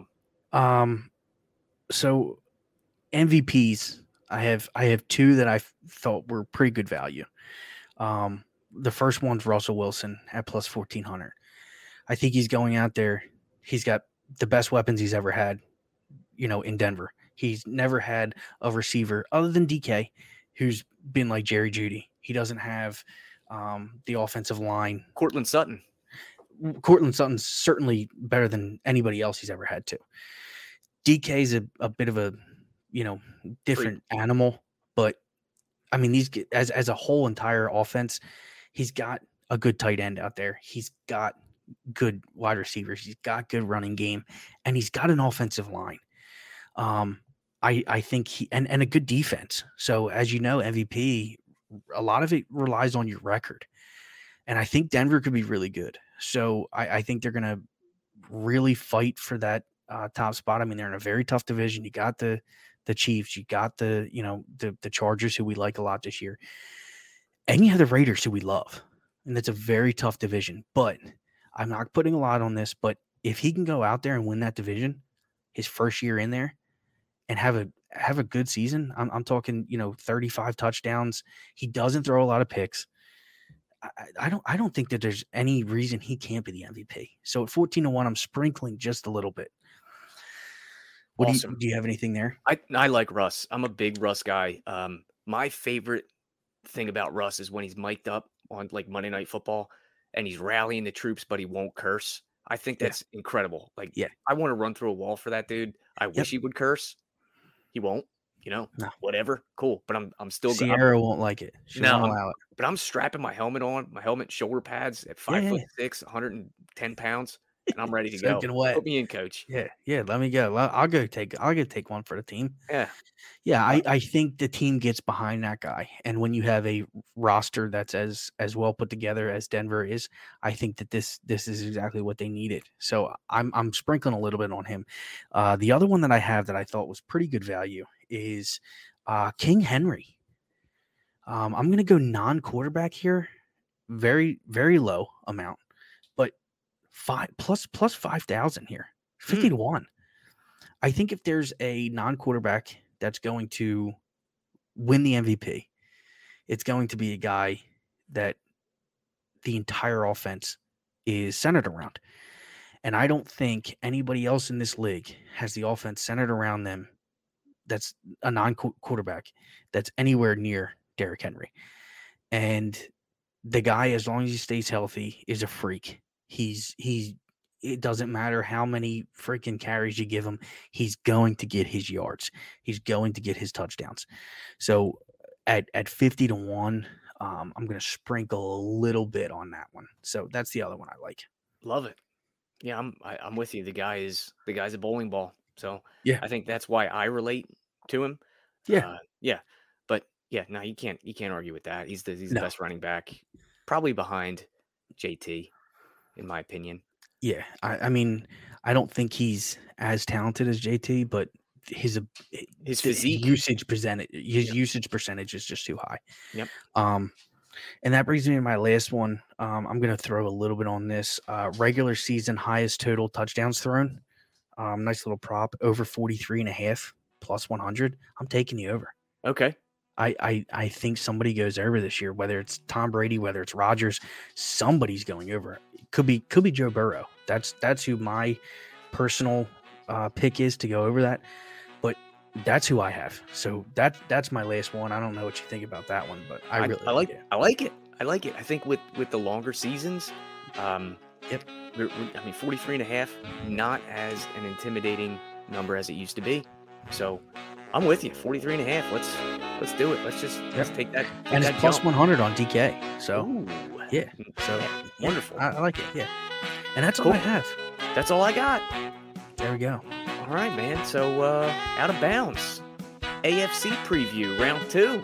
[SPEAKER 2] them.
[SPEAKER 3] Um, so MVPs, I have I have two that I thought were pretty good value. Um, the first one's Russell Wilson at plus fourteen hundred. I think he's going out there. He's got the best weapons he's ever had. You know, in Denver, he's never had a receiver other than DK, who's been like Jerry Jeudy. He doesn't have um, the offensive line
[SPEAKER 2] Courtland Sutton.
[SPEAKER 3] Courtland Sutton's certainly better than anybody else he's ever had to. DK's a, a bit of a, you know, different animal, but I mean, these as as a whole entire offense, he's got a good tight end out there. He's got good wide receivers. He's got good running game, and he's got an offensive line. Um, I I think he and and a good defense. So as you know, MVP, a lot of it relies on your record, and I think Denver could be really good. So I, I think they're to really fight for that uh, top spot. I mean, they're in a very tough division. You got the the Chiefs, you got the you know the the Chargers, who we like a lot this year, and you have the Raiders, who we love, and that's a very tough division. But I'm not putting a lot on this. But if he can go out there and win that division, his first year in there, and have a have a good season, I'm, I'm talking you know 35 touchdowns. He doesn't throw a lot of picks. I, I- don't I don't think that there's any reason he can't be the MVP. So at 14 to 1, I'm sprinkling just a little bit. What do, you, do you have anything there?
[SPEAKER 2] I I like Russ. I'm a big Russ guy. Um, my favorite thing about Russ is when he's mic'd up on like Monday Night Football and he's rallying the troops, but he won't curse. I think
[SPEAKER 3] Yeah.
[SPEAKER 2] that's incredible. Like,
[SPEAKER 3] Yeah.
[SPEAKER 2] I want to run through a wall for that dude. I wish he would curse. He won't. You know,
[SPEAKER 3] No.
[SPEAKER 2] whatever. Cool. But I'm I'm still. go- I'm-
[SPEAKER 3] Sierra won't like it. She
[SPEAKER 2] No,
[SPEAKER 3] won't allow it.
[SPEAKER 2] but I'm strapping my helmet on, my helmet, shoulder pads at five
[SPEAKER 3] Yeah,
[SPEAKER 2] foot six, 110 pounds, and I'm ready to go.
[SPEAKER 3] Wet.
[SPEAKER 2] Put me in, coach.
[SPEAKER 3] Yeah, yeah. Let me go. I'll go take. I'll go take one for the team.
[SPEAKER 2] Yeah.
[SPEAKER 3] Yeah, I, I think the team gets behind that guy, and when you have a roster that's as as well put together as Denver is, I think that this this is exactly what they needed. So I'm I'm sprinkling a little bit on him. Uh, the other one that I have that I thought was pretty good value is uh, King Henry. Um, I'm going to go non-quarterback here, very very low amount, five plus plus five thousand here, hmm. fifty to one. I think if there's a non-quarterback that's going to win the MVP, it's going to be a guy that the entire offense is centered around. And I don't think anybody else in this league has the offense centered around them that's a non quarterback that's anywhere near Derrick Henry. And the guy, as long as he stays healthy, is a freak. He's he's it doesn't matter how many freaking carries you give him, he's going to get his yards. He's going to get his touchdowns. So at at 50 to 1, um, I'm gonna sprinkle a little bit on that one. So that's the other one I like.
[SPEAKER 2] Love it. Yeah, I'm I, I'm with you. The guy is the guy's a bowling ball. So
[SPEAKER 3] Yeah.
[SPEAKER 2] I think that's why I relate to him.
[SPEAKER 3] Yeah.
[SPEAKER 2] Uh, yeah. But yeah, no, you can't you can't argue with that. He's the he's the
[SPEAKER 3] No.
[SPEAKER 2] best running back, probably behind JT, in my opinion.
[SPEAKER 3] Yeah, I, I mean, I don't think he's as talented as JT, but his
[SPEAKER 2] His physique.
[SPEAKER 3] usage percentage, his
[SPEAKER 2] Yep.
[SPEAKER 3] usage percentage is just too high.
[SPEAKER 2] Yep.
[SPEAKER 3] Um, and that brings me to my last one. Um, I'm to throw a little bit on this uh, regular season highest total touchdowns thrown. Um, nice little prop over 43 and a half plus 100. I'm taking you over.
[SPEAKER 2] Okay.
[SPEAKER 3] I, I I think somebody goes over this year, whether it's Tom Brady, whether it's Rodgers, somebody's going over. It could be could be Joe Burrow. That's that's who my personal uh, pick is to go over that, but that's who I have. So that that's my last one. I don't know what you think about that one, but I
[SPEAKER 2] I,
[SPEAKER 3] really
[SPEAKER 2] I like
[SPEAKER 3] it.
[SPEAKER 2] I like it. I like it. I think with with the longer seasons, um,
[SPEAKER 3] Yep.
[SPEAKER 2] I mean, 43 and a half, not as an intimidating number as it used to be. So I'm with you. 43 and a half. Let's let's do it. Let's just let's take that. Take
[SPEAKER 3] and
[SPEAKER 2] that
[SPEAKER 3] it's plus
[SPEAKER 2] jump.
[SPEAKER 3] 100 on DK. So
[SPEAKER 2] Ooh,
[SPEAKER 3] yeah, so
[SPEAKER 2] yeah,
[SPEAKER 3] yeah,
[SPEAKER 2] wonderful.
[SPEAKER 3] I, I like it. Yeah, and that's all I have.
[SPEAKER 2] That's all I got.
[SPEAKER 3] There we go.
[SPEAKER 2] All right, man. So uh out of bounds. AFC preview round two.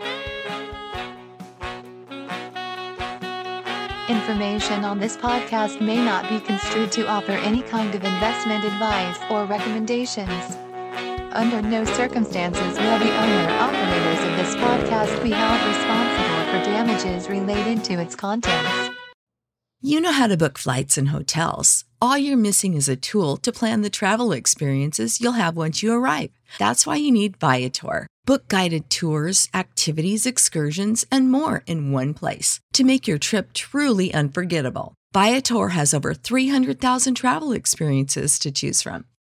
[SPEAKER 1] Information on this podcast may not be construed to offer any kind of investment advice or recommendations. Under no circumstances will the owner operators of this podcast be held responsible for damages related to its contents.
[SPEAKER 5] You know how to book flights and hotels. All you're missing is a tool to plan the travel experiences you'll have once you arrive. That's why you need Viator. Book guided tours, activities, excursions, and more in one place to make your trip truly unforgettable. Viator has over 300,000 travel experiences to choose from.